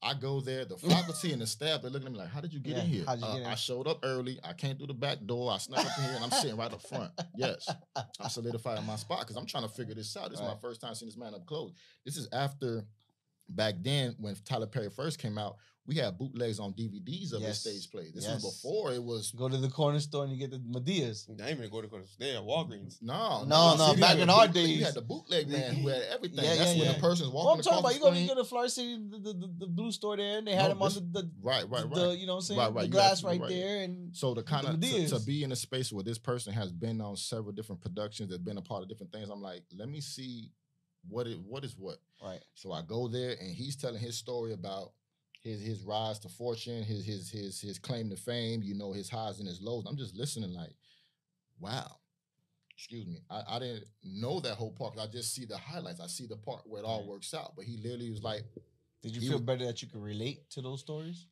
I go there, the faculty and the staff, they're looking at me like, how did you get Yeah, in here? how'd you Uh, get in? I showed up early. I came through the back door. I snuck up in here and I'm sitting right up front. Yes. I'm solidifying my spot because I'm trying to figure this out. This is my first time seeing this man up close. This is after back then when Tyler Perry first came out, we had bootlegs on DVDs of Yes. his stage play. This Yes. was before it was Go to the corner store and you get the Medias. I ain't even go to the corner. Store. They at Walgreens. no, No, no, See, back in our bootleg- You had the bootleg man who had everything. Yeah, That's yeah, when yeah. the person's Well, walking I'm talking about you go to screen. you go to Florida City, the, the, the, the blue store there, and they had No, them on the, the Right, right, right. the you know what I'm saying Right, right, the glass absolutely right, right. there and So to the kind of to, to be in a space where this person has been on several different productions, that's been a part of different things, I'm like, let me see what it what is what. right So I go there and he's telling his story about his his rise to fortune, his his his his claim to fame, you know, his highs and his lows. I'm just listening like, wow. Excuse me. I, I didn't know that whole part. I just see the highlights. I see the part where it all works out. But he literally was like, did you feel wa- better that you could relate to those stories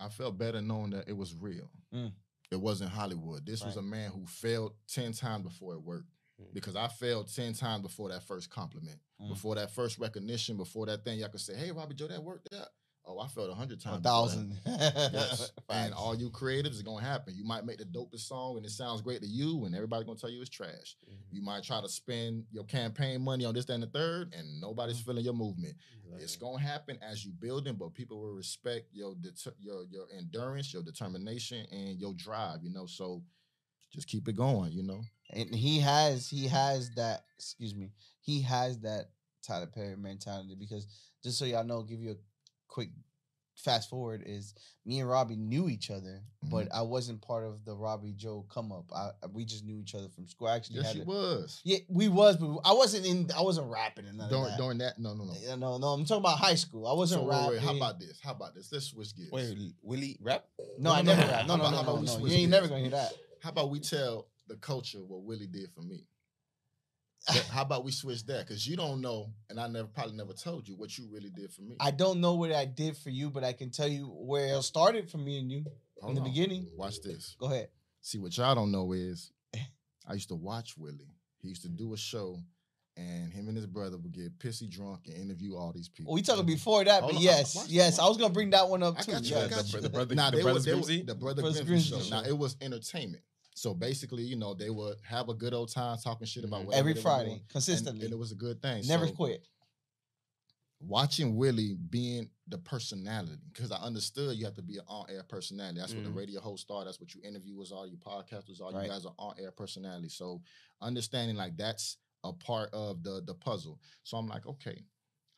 I felt better knowing that it was real. Mm. It wasn't Hollywood. This was a man who failed 10 times before it worked. Mm. Because I failed 10 times before that first compliment, Mm. before that first recognition, before that thing y'all could say, hey, Robi Joe, that worked out. Oh, I felt a 100 times. a thousand Yes. and all you creatives is gonna happen. You might make the dopest song and it sounds great to you, and everybody's gonna tell you it's trash. Mhm. You might try to spend your campaign money on this, that, and the third, and nobody's Mm. feeling your movement. It's gonna happen as you building, but people will respect your deter- your your endurance, your determination, and your drive. You know, so just keep it going. You know, and he has he has that excuse me he has that Tyler Perry mentality because just so y'all know give you a quick fast forward is me and Robi knew each other but mm-hmm. I wasn't part of the Robi Joe come up I, I- we just knew each other from school I actually yes, had you a- was yeah we was but I wasn't in I wasn't rapping and none during that. during that. No, no, no. Yeah, no no I'm talking about high school I wasn't So wait, rapping wait, how about this? How about this? Let's switch gears. Wait, Willie rap? no, no, I never no. rap no How no no no, no. you ain't never gears? gonna hear that How about we tell the culture what Willie did for me? That- how about we switch that? Because you don't know, and I never probably never told you what you really did for me. I don't know what I did for you but I can tell you where it started for me and you Hold in the on. beginning Watch this. go ahead See what y'all don't know is I used to watch Willie. He used to do a show, and him and his brother would get pissy drunk and interview all these people. Well, we talking before that, Hold but on, yes, watch- yes, watch. I was gonna bring that one up I too. got you, yes. I got The- you. the brother- Nah, the they were- Brothers they were- Grimsey? the brother Brothers Grimsey Grimsey show. Now show. it was entertainment. So basically, you know, they would have a good old time talking shit about Mhm. whatever Every Friday, doing, consistently, and, it was a good thing. never So, quit. watching Willie being the personality, because I understood you have to be an on-air personality. That's what Mhm. the radio hosts are. That's what you interviewers are. You podcasters are. Right. You guys are on-air personality. So understanding like that's a part of the the puzzle. So I'm like, okay,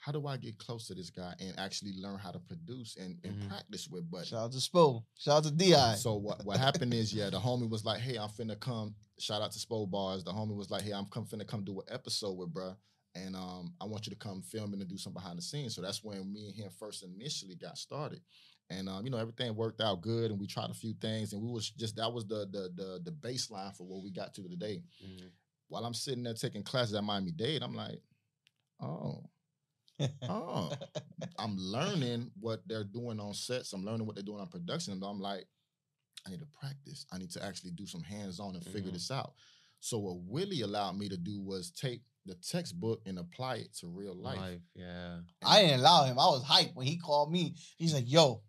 how do I get close to this guy and actually learn how to produce and, and Mhm. practice with Buddy? Shout out to Spo. Shout out to Di. So what what happened is, yeah, the homie was like, "Hey, I'm finna come." Shout out to Spo Bars. The homie was like, "Hey, I'm come finna come do an episode with bruh, and um, I want you to come film and do some behind the scenes." So that's when me and him first initially got started, and um, you know everything worked out good, and we tried a few things, and we was just that was the the the the baseline for what we got to today. Mhm. While I'm sitting there taking classes at Miami Dade, I'm like, "Oh." Oh, I'm learning what they're doing on sets. I'm learning what they're doing on production. And I'm like, I need to practice. I need to actually do some hands on and figure Mhm. this out. So what Willie allowed me to do was take the textbook and apply it to real life. Life, yeah. I didn't allow him. I was hyped when he called me. He's like, "Yo,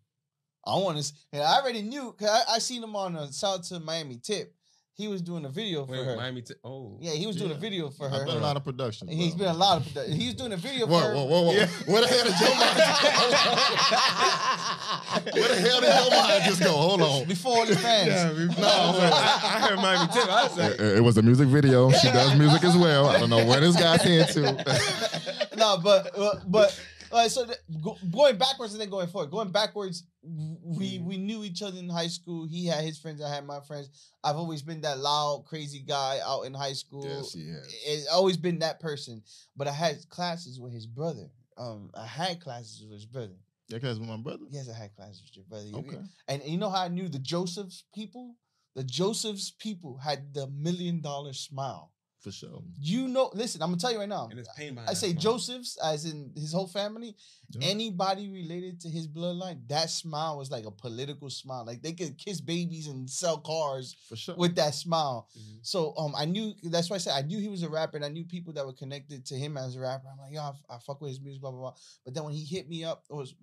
I want to." And I already knew because I, I seen him on a South to Miami tip, he was doing a video for Wait, her. Miami. T- oh, yeah, he was doing a video for her. I've her. been a lot of productions. He's bro. been a lot of. production. He's doing a video Whoa, for her. whoa, whoa, whoa! Yeah. Where the hell did your mind? Where the hell did your mind just go? Hold on. Before the fans. Yeah, we- no, I, I heard Miami Tip. I was like, It, it was a music video. She does music as well. I don't know where this guy's into. no, but but, but like so the, go, going backwards and then going forward. Going backwards, we we knew each other in high school. He had his friends, I had my friends. I've always been that loud, crazy guy out in high school. yes, he has. It's always been that person. But I had classes with his brother. Um, I had classes with his brother. Yeah, because my brother. Yes, I had classes with your brother. Okay. And you know how I knew the Josephs people? The Josephs people had the million dollar smile. For sure. You know, listen, I'm gonna tell you right now. and it's pain behind I say smile. Joseph's, as in his whole family. Yeah. Anybody related to his bloodline, that smile was like a political smile. Like they could kiss babies and sell cars For sure. with that smile. Mhm. So um, I knew that's why I said I knew he was a rapper, and I knew people that were connected to him as a rapper. I'm like, yo, I, I fuck with his music, blah blah blah. But then when he hit me up, it was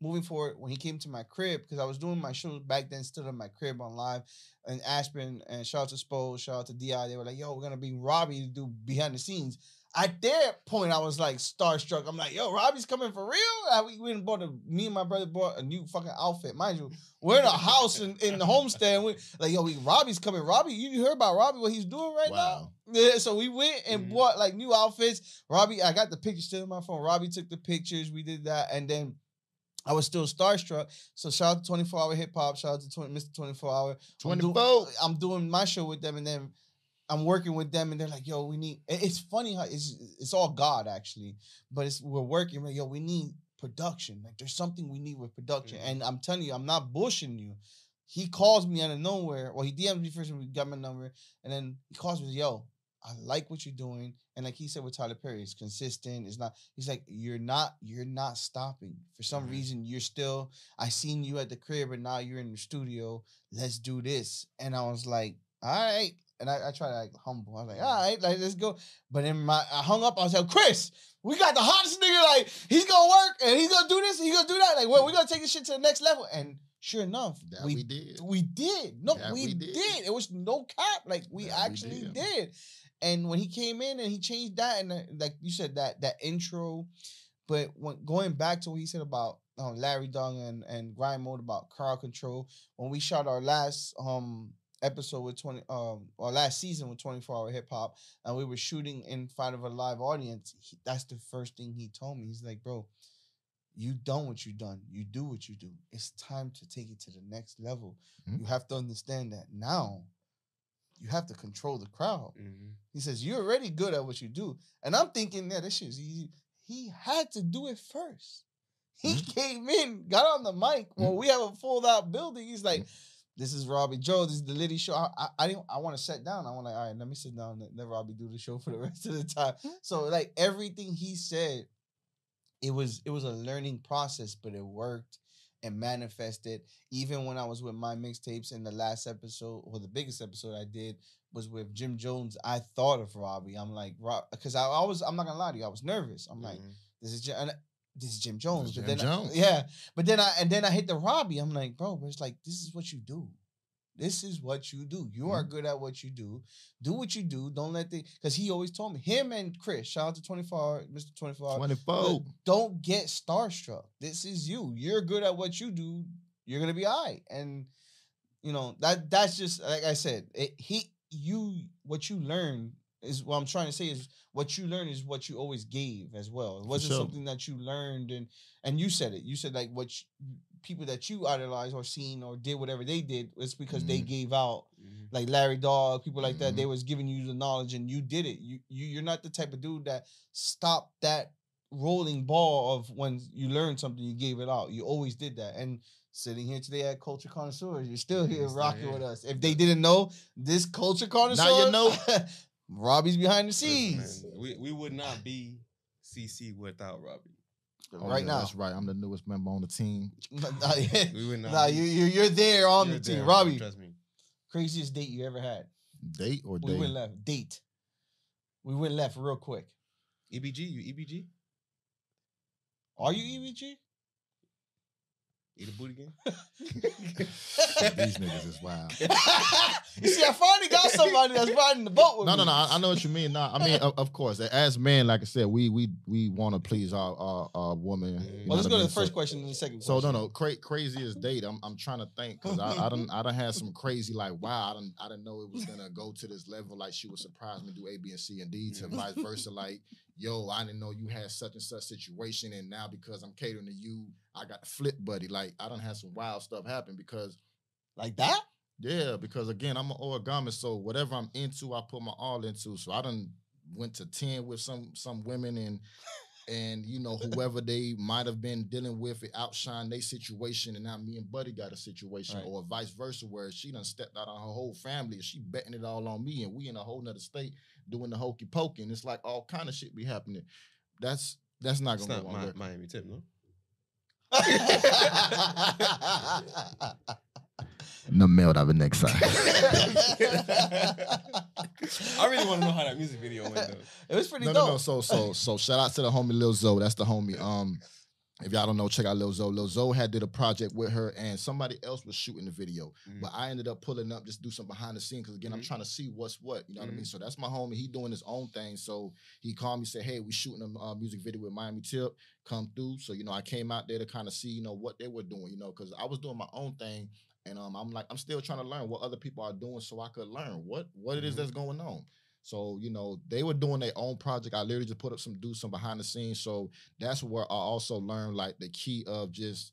moving forward when he came to my crib because I was doing my shows back then, still in my crib on live in Aspen. And shout out to Spo, shout out to Di. They were like, yo, we're gonna be Robi to do behind the scenes. At that point, I was like starstruck. I'm like, yo, Robi's coming for real. I, we went and bought a. Me and my brother bought a new fucking outfit. Mind you, we're in a house in, in the homestead. And we like, yo, we Robi's coming. Robi, you heard about Robi? What he's doing right Wow. now? Yeah. So we went and Mhm. bought like new outfits. Robi, I got the pictures still in my phone. Robi took the pictures. We did that, and then. I was still starstruck. So shout out to 24 Hour Hip Hop. Shout out to 20, Mr. 24 Hour. I'm do- 24. I'm doing my show with them, and then I'm working with them, and they're like, "Yo, we need." It's funny how it's it's all God actually, but it's we're working. Like, yo, we need production. Like, there's something we need with production, Mhm. and I'm telling you, I'm not bushing you. He calls me out of nowhere. Well, he DMs me first, and we got my number, and then he calls me, "Yo, I like what you're doing." And like he said with Tyler Perry, it's consistent. It's not. He's like, "You're not. You're not stopping. For some Mhm. reason, you're still. I seen you at the crib, and now you're in the studio. Let's do this." And I was like, "All right." And I, I try to like humble. I was like, all right, like let's go. But in my I hung up, I was like, Chris, we got the hottest nigga, like, he's gonna work and he's gonna do this, he's gonna do that. Like, well, we're gonna take this shit to the next level. And sure enough, That we we did. we did. No, we, we did. did. It was no cap. Like we That we actually did. did. And when he came in and he changed that, and uh, like you said, that that intro. But when going back to what he said about um, Larry Dung and and Grind Mode about crowd control, when we shot our last um episode with 20 um or last season with 24 hour hip hop and we were shooting in front of a live audience he, that's the first thing he told me he's like bro you done what you done you do what you do it's time to take it to the next level Mhm. you have to understand that now you have to control the crowd Mhm. he says you're already good at what you do and i'm thinking yeah this shit's easy he had to do it first he mm-hmm. came in got on the mic when mm-hmm. we have a full out building he's like mm-hmm. this is Robi Joe. This is the Liddy show. I, I, I didn't. I want to sit down. I want to. All right, let me sit down. And let Robi do the show for the rest of the time. So like everything he said, it was it was a learning process, but it worked and manifested. Even when I was with my mixtapes in the last episode or the biggest episode I did was with Jim Jones. I thought of Robi. I'm like, Rob because I, I was. I'm not gonna lie to you. I was nervous. I'm like, Mhm. this is Jim, this is Jim Jones. Jim but then I- Jones. yeah, but then I and then I hit the Robi. I'm like, bro, but it's like this is what you do. This is what you do. You mm-hmm. are good at what you do. Do what you do. Don't let the because he always told me him and Chris. Shout out to 24, Mr. 24. 24. Don't get starstruck. This is you. You're good at what you do. You're gonna be all right. And you know that that's just like I said. It, he you what you learn is what I'm trying to say is what you learn is what you always gave as well. It wasn't sure. something that you learned and and you said it. You said like what you, people that you idolized or seen or did whatever they did. It's because they Mhm. gave out Mhm. like Larry Dog, people like that, Mhm. they was giving you the knowledge and you did it. You you you're not the type of dude that stopped that rolling ball of when you learned something, you gave it out. You always did that. And sitting here today at Culture Connoisseurs, you're still here Yes, rocking am. with us. If they didn't know this Culture Connoisseur, you know. Robi's behind the Listen, scenes man, we we would not be CC without Robi. Oh, right yeah, now. That's right. I'm the newest member on the team. nah. We would not. Nah, you, you, you're there on You're the team. Robi, Trust me. craziest date you ever had? Date or date? We went left. Date. We went left real quick. EBG, you EBG? Are you E EVG? Eat a booty game. These niggas is wild. you see, I finally got somebody that's riding the boat with No, me. no, no. I, I know what you mean. No, I mean, of, of course, as men, like I said, we we we want to please our our, our woman. You Well, let's go I to the first So- question and the second So question. no, no, cra- craziest date. I'm I'm trying to think because I I don't I don't have some crazy like wow I don't I didn't know it was gonna go to this level like she would surprise me do A B and C and D to vice versa like yo I didn't know you had such and such situation and now because I'm catering to you I got the flip buddy like I don't have some wild stuff happen because Like that? yeah because again I'm an origami so whatever I'm into I put my all into so I done went to ten with some some women and and you know whoever they might have been dealing with it outshine their situation and now me and buddy got a situation Right. or vice versa where she done stepped out on her whole family and she betting it all on me and we in a whole nother state doing the hokey pokey and it's like all kind of shit be happening that's that's not It's gonna not go on Mi- good. Miami tip, no. No mail that the next time. I really want to know how that music video went though. It was pretty no, dope. no, no. So, so, so, shout out to the homie Lil Zoe. That's the homie. Um, if y'all don't know, check out Lil Zoe. Lil Zoe had did a project with her, and somebody else was shooting the video. Mhm. But I ended up pulling up just do some behind the scenes because again, I'm Mhm. trying to see what's what. You know what I mean? Mhm. So that's my homie. He doing his own thing. So he called me, said, "Hey, we shooting a uh, music video with Miami Tip. Come through." So you know, I came out there to kind of see, you know, what they were doing. You know, because I was doing my own thing, and um, I'm like, I'm still trying to learn what other people are doing, so I could learn what what it is Mhm. that's going on. So you know, they were doing their own project. I literally just put up some do some behind the scenes. So that's where I also learned like the key of just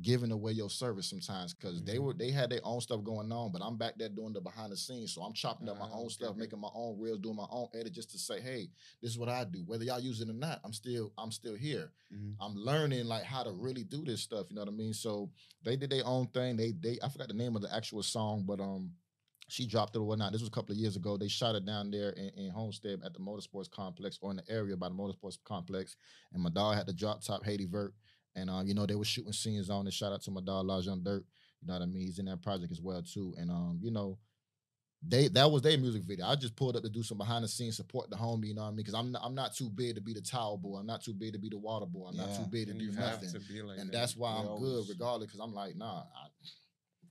giving away your service sometimes because they Mhm. were they had their own stuff going on, but I'm back there doing the behind the scenes. So I'm chopping up my Ah, own okay, stuff, making my own reels, doing my own edit just to say, hey, this is what I do. Whether y'all use it or not, I'm still I'm still here. Mhm. I'm learning like how to really do this stuff. You know what I mean? So they did their own thing. They they I forgot the name of the actual song, but um she dropped it or whatnot. This was a couple of years ago. They shot it down there in, in Homestead at the motorsports complex or in the area by the motorsports complex. And my dog had the drop top Haiti Vert. And um, you know, they were shooting scenes on it. Shout out to my dog Lajon Dirt. You know what I mean? He's in that project as well, too. And um, you know, they that was their music video. I just pulled up to do some behind the scenes support the homie, you know what I mean? Because I'm not, I'm not too big to be the towel boy. I'm not too big to be the water boy. I'm not too big to And do nothing. to be like and that. that's why I'm always- good regardless. Because I'm like, nah, I,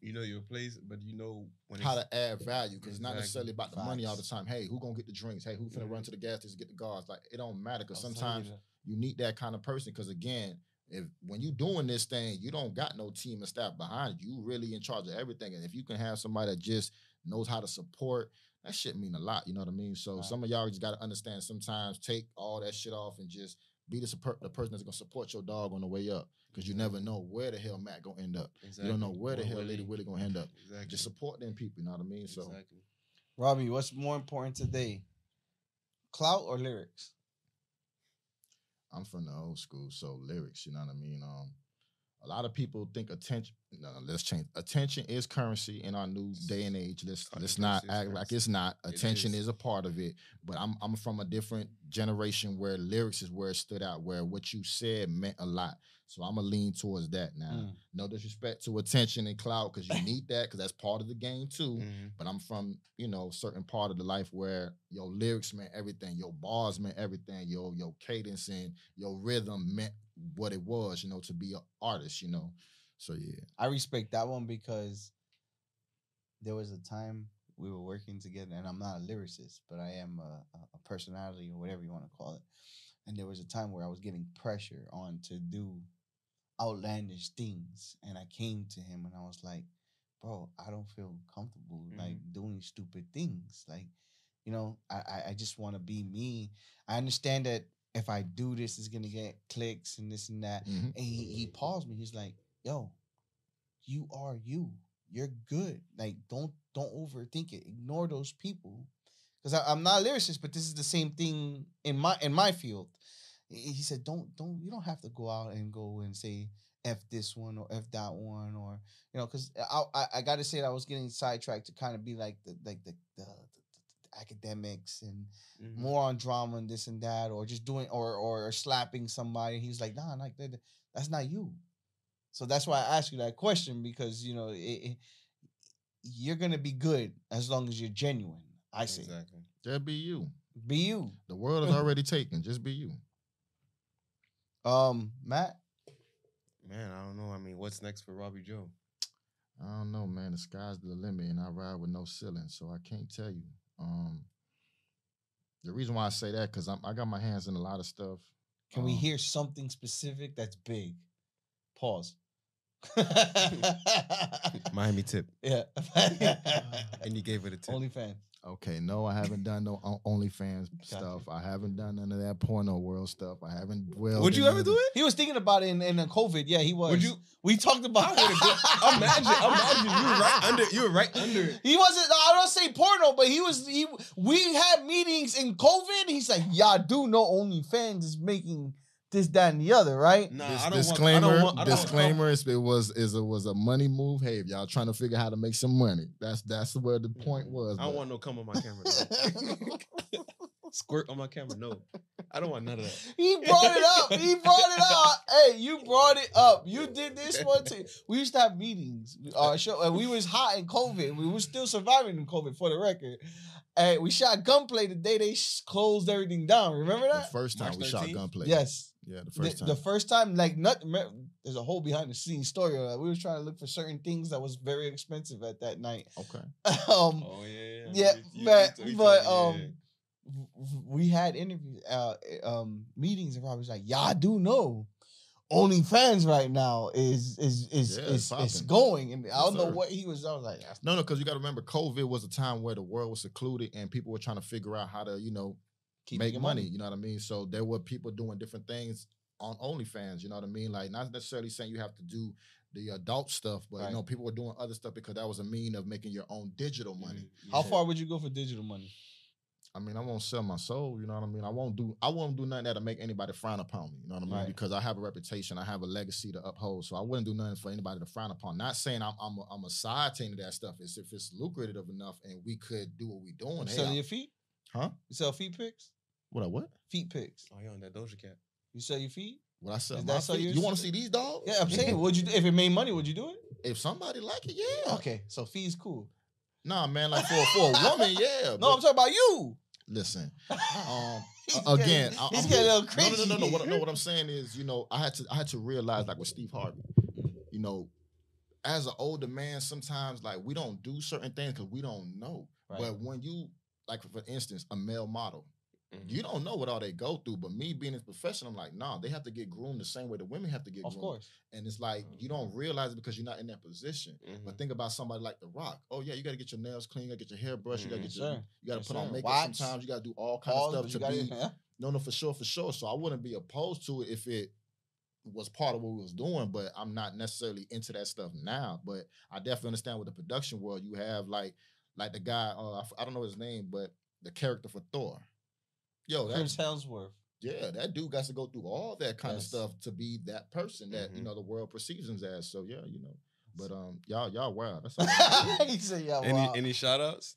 you know your place, but you know when how to add value because it's not necessarily about the money all the time. Hey, who gonna get the drinks? Hey, who finna run Mhm. to the gas station to get the guards? Like it don't matter because sometimes telling you need that kind of person. Because again, if when you doing this thing, you don't got no team and staff behind you. You really in charge of everything. And if you can have somebody that just knows how to support, that shit mean a lot. You know what I mean? So Right. some of y'all just got to understand. Sometimes take all that shit off and just be the support the person that's gonna support your dog on the way up. Because you never know where the hell Matt gonna end up. exactly. You don't know where the Or hell Willie. Lady Willie gonna end up. Exactly. Just support them people. You know what I mean? So. exactly. Robbie, what's more important today? Clout or lyrics? I'm from the old school, so lyrics, you know what I mean? Um, a lot of people think attention. No, let's change. Attention is currency in our new day and age. Let's let's not act like it's not. Attention is. is. a part of it, but I'm I'm from a different generation where lyrics is where it stood out, where what you said meant a lot. So I'm gonna lean towards that now. Mm. No disrespect to attention and clout, because you need that, because that's part of the game too Mhm. but I'm from, you know, certain part of the life where your lyrics meant everything, your bars meant everything, your your cadence and your rhythm meant what it was, you know, to be an artist, you know. So yeah. I respect that one because there was a time we were working together, and I'm not a lyricist, but I am a, a- personality or whatever you want to call it. And there was a time where I was getting pressure on to do outlandish things, and I came to him and I was like, "Bro, I don't feel comfortable like mm-hmm. doing stupid things. Like, you know, I I, I just want to be me. I understand that." If I do this, it's gonna get clicks and this and that. Mhm. And he, he paused me. He's like, "Yo, you are you. You're good. Like, don't don't overthink it. Ignore those people." Because I'm not a lyricist, but this is the same thing in my in my field. He said, "Don't don't you don't have to go out and go and say f this one or f that one or you know." Because I, I I got to say that I was getting sidetracked to kind of be like the like the, the, the academics and Mhm. more on drama and this and that, or just doing or or slapping somebody. He was like, nah, like that, that's not you. So that's why I asked you that question because you know it, it- you're gonna be good as long as you're genuine. I say, Exactly. Just be you. be you. The world is already taken. Just be you. Um, Matt, Man, I don't know. I mean, what's next for Robi Joe? I don't know, man. The sky's the limit, and I ride with no ceiling, so I can't tell you. Um, the reason why I say that because I got my hands in a lot of stuff. Can we Um, hear something specific that's big? Pause. Miami tip, yeah. and you gave it a tip. OnlyFans. Okay, no, I haven't done no O- OnlyFans stuff. I haven't done none of that porno world stuff. I haven't. Well, Would you ever do it? He was thinking about it in, in the COVID. Yeah, he was. Would you? We talked about I would've done- imagine, imagine you were right under. You were right under. it. He wasn't. I don't say porno, but he was. He we had meetings in COVID. He's like, y'all do know OnlyFans is making this, that, and the other, right? Nah, Dis- I don't disclaimer, want. I don't want. I don't disclaimer is it was is it was a money move. Hey, if y'all trying to figure out how to make some money, that's that's where the point was. I don't but- want no come on my camera. Squirt on my camera. No, I don't want none of that. He brought it up. He brought it up. Hey, you brought it up. You did this one too. We used to have meetings. Uh, show, and we was hot in COVID. We were still surviving in COVID, for the record. And we shot gunplay the day they closed everything down. Remember the that? first time March we shot gunplay. Yes. Yeah, the The, first time. the first time, like, not, there's a whole behind the scenes story of that. We were trying to look for certain things that was very expensive at that night. okay, um, Oh yeah. Yeah, You- you- but- you you but, um, v- v- we had interviews, uh, um, meetings, and Rob was like, "Yeah, I do know." OnlyFans right now is is is Yeah, is, is going, and I don't know sir. what he was. I was like, no, no, because you got to remember, COVID was a time where the world was secluded and people were trying to figure out how to, you know, keep make making money, You know what I mean? So there were people doing different things on OnlyFans. You know what I mean? Like not necessarily saying you have to do the adult stuff, but Right. you know people were doing other stuff because that was a mean of making your own digital money. Mhm. How Yeah. far would you go for digital money? I mean, I won't sell my soul. You know what I mean? I won't do. I won't do nothing that'll make anybody frown upon me. You know what I mean? Right. Because I have a reputation. I have a legacy to uphold. So I wouldn't do nothing for anybody to frown upon. Not saying I'm I'm a, I'm a side team to that stuff. It's if it's lucrative enough and we could do what we're doing. You Hey, sell I- your feet? Huh? You sell feet pics? what? I What? Feet pics. Oh, you on that Doja Cat? You sell your feet? What I sell? Is my that so feet? you're- You want to see these dogs? Yeah, I'm saying, would you? If it made money, would you do it? if somebody like it, yeah. Okay, so fees cool. Nah, man, like for for a woman, yeah. No, but I'm talking about you. listen. Um, He's a- again, getting- I- he's I'm- getting a little No, crazy. no, no, no, no. What, no, what I'm saying is, you know, I had to, I had to realize, like with Steve Harvey, you know, as an older man, sometimes like we don't do certain things because we don't know. Right. But when you, like for instance, a male model, Mhm. you don't know what all they go through. But me being in this profession, I'm like, nah, they have to get groomed the same way the women have to get Of groomed. course. And it's like you don't realize it because you're not in that position. Mhm. But think about somebody like The Rock. Oh yeah, you got to get your nails clean, you got to get your hair brushed, you got to Mhm. get your, Sure. you got to Yes, put on makeup. Wax. Sometimes you got to do all kind Pause, of stuff to gotta- be. yeah. No, no, for sure, for sure. So I wouldn't be opposed to it if it was part of what we was doing, but I'm not necessarily into that stuff now. But I definitely understand with the production world, you have like, like the guy, uh, I f- I don't know his name, but the character for Thor. Yo, that, Chris Hemsworth. yeah, that dude got to go through all that kind Yes. of stuff to be that person that you Mhm. know the world perceives him as. So yeah, you know. But um, y'all, y'all wild. That's all. He said, "Yeah, Any wow. any shout outs?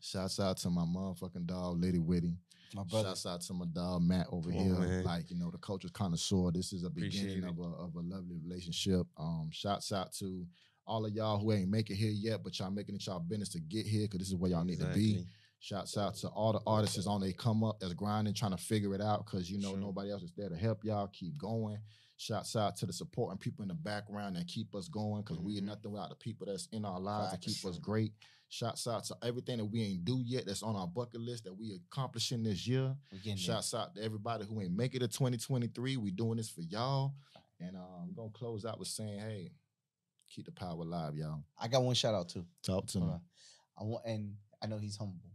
Shouts out to my motherfucking dog, Lady Witty. my brother." Shouts out to my dog Matt over Come here. man. Like you know, the culture's connoisseur. This is a beginning of a of a lovely relationship. Um, shouts out to all of y'all who ain't making it here yet, but y'all making it y'all business to get here because this is where y'all need to be. Shouts out to all the artists that's on they come up that's grinding, trying to figure it out because you know Sure. nobody else is there to help y'all keep going. Shouts out to the supporting people in the background that keep us going because we are nothing without the people that's in our lives that keep us great. Shouts out to everything that we ain't do yet that's on our bucket list that we accomplishing this year. There. Shouts out to everybody who ain't make it to 2023. We doing this for y'all. And um, we're gonna close out with saying, hey, keep the power alive, y'all. I got one shout out too. Talk to Hold me. on. I want, and I know he's humble.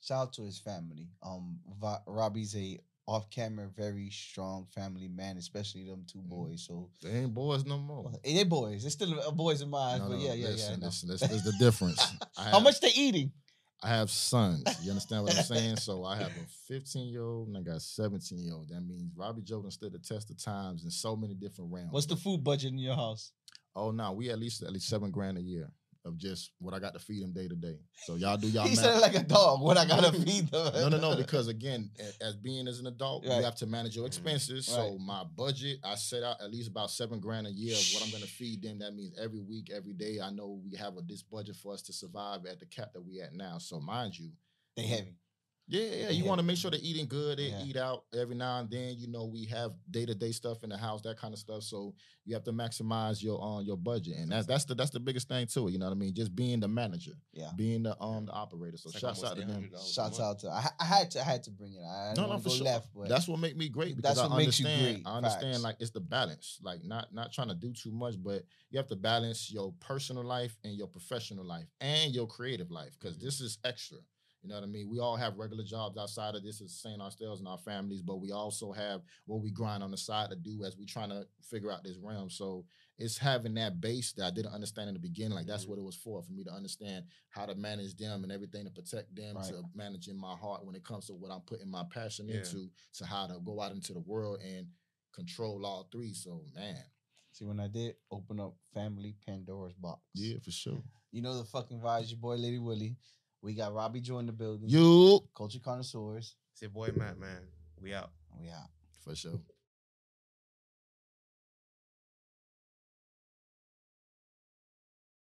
Shout out to his family. Um, Va- Robi's a off-camera, very strong family man, especially them two Mhm. boys. So They ain't boys no more. they boys. They're still boys in my eyes, No, but yeah, yeah, listen, yeah. Listen, listen, there's the difference. I How much they eating? I have sons. You understand what I'm saying? So I have a 15 year old and I got a 17 year old. That means Robi Jordan stood the test of times in so many different realms. What's the food budget in your house? Oh no, we at least at least seven grand a year of just what I got to feed them day to day. So y'all do y'all He math. said it like a dog. What I gotta feed them? no, no, no. Because again, as being as an adult, Right. you have to manage your Mhm. expenses. Right. So my budget, I set out at least about seven grand a year of what I'm gonna feed them. That means every week, every day, I know we have a, this budget for us to survive at the cap that we at now. So mind you, they heavy. Yeah, yeah. You Yeah. want to make sure they're eating good. They Yeah. eat out every now and then. You know, we have day to day stuff in the house, that kind of stuff. So you have to maximize your um your budget, and that's that's the that's the biggest thing to it. You know what I mean? Just being the manager, Yeah. being the um the operator. So It's like shouts out to them. $800 Shouts out to I, I had to I had to bring it. I No, no, for sure. left, but That's what make me great because That's I what makes you understand. great. I understand Facts. like it's the balance, like not not trying to do too much, but you have to balance your personal life and your professional life and your creative life because Mm-hmm. this is extra. You know what I mean? We all have regular jobs outside of this, is saying ourselves and our families, but we also have what we grind on the side to do as we trying to figure out this realm. So it's having that base that I didn't understand in the beginning. Like that's Mhm. what it was for, for me to understand how to manage them and everything to protect them, Right. to managing my heart when it comes to what I'm putting my passion Yeah. into, to how to go out into the world and control all three. So man, see when I did open up family Pandora's box. Yeah, for sure. You know the fucking vibes, your boy Lady Willie. We got Robi Joe in the building. You Culture Connoisseurs. It's your boy Matt, man. We out. We out. for sure.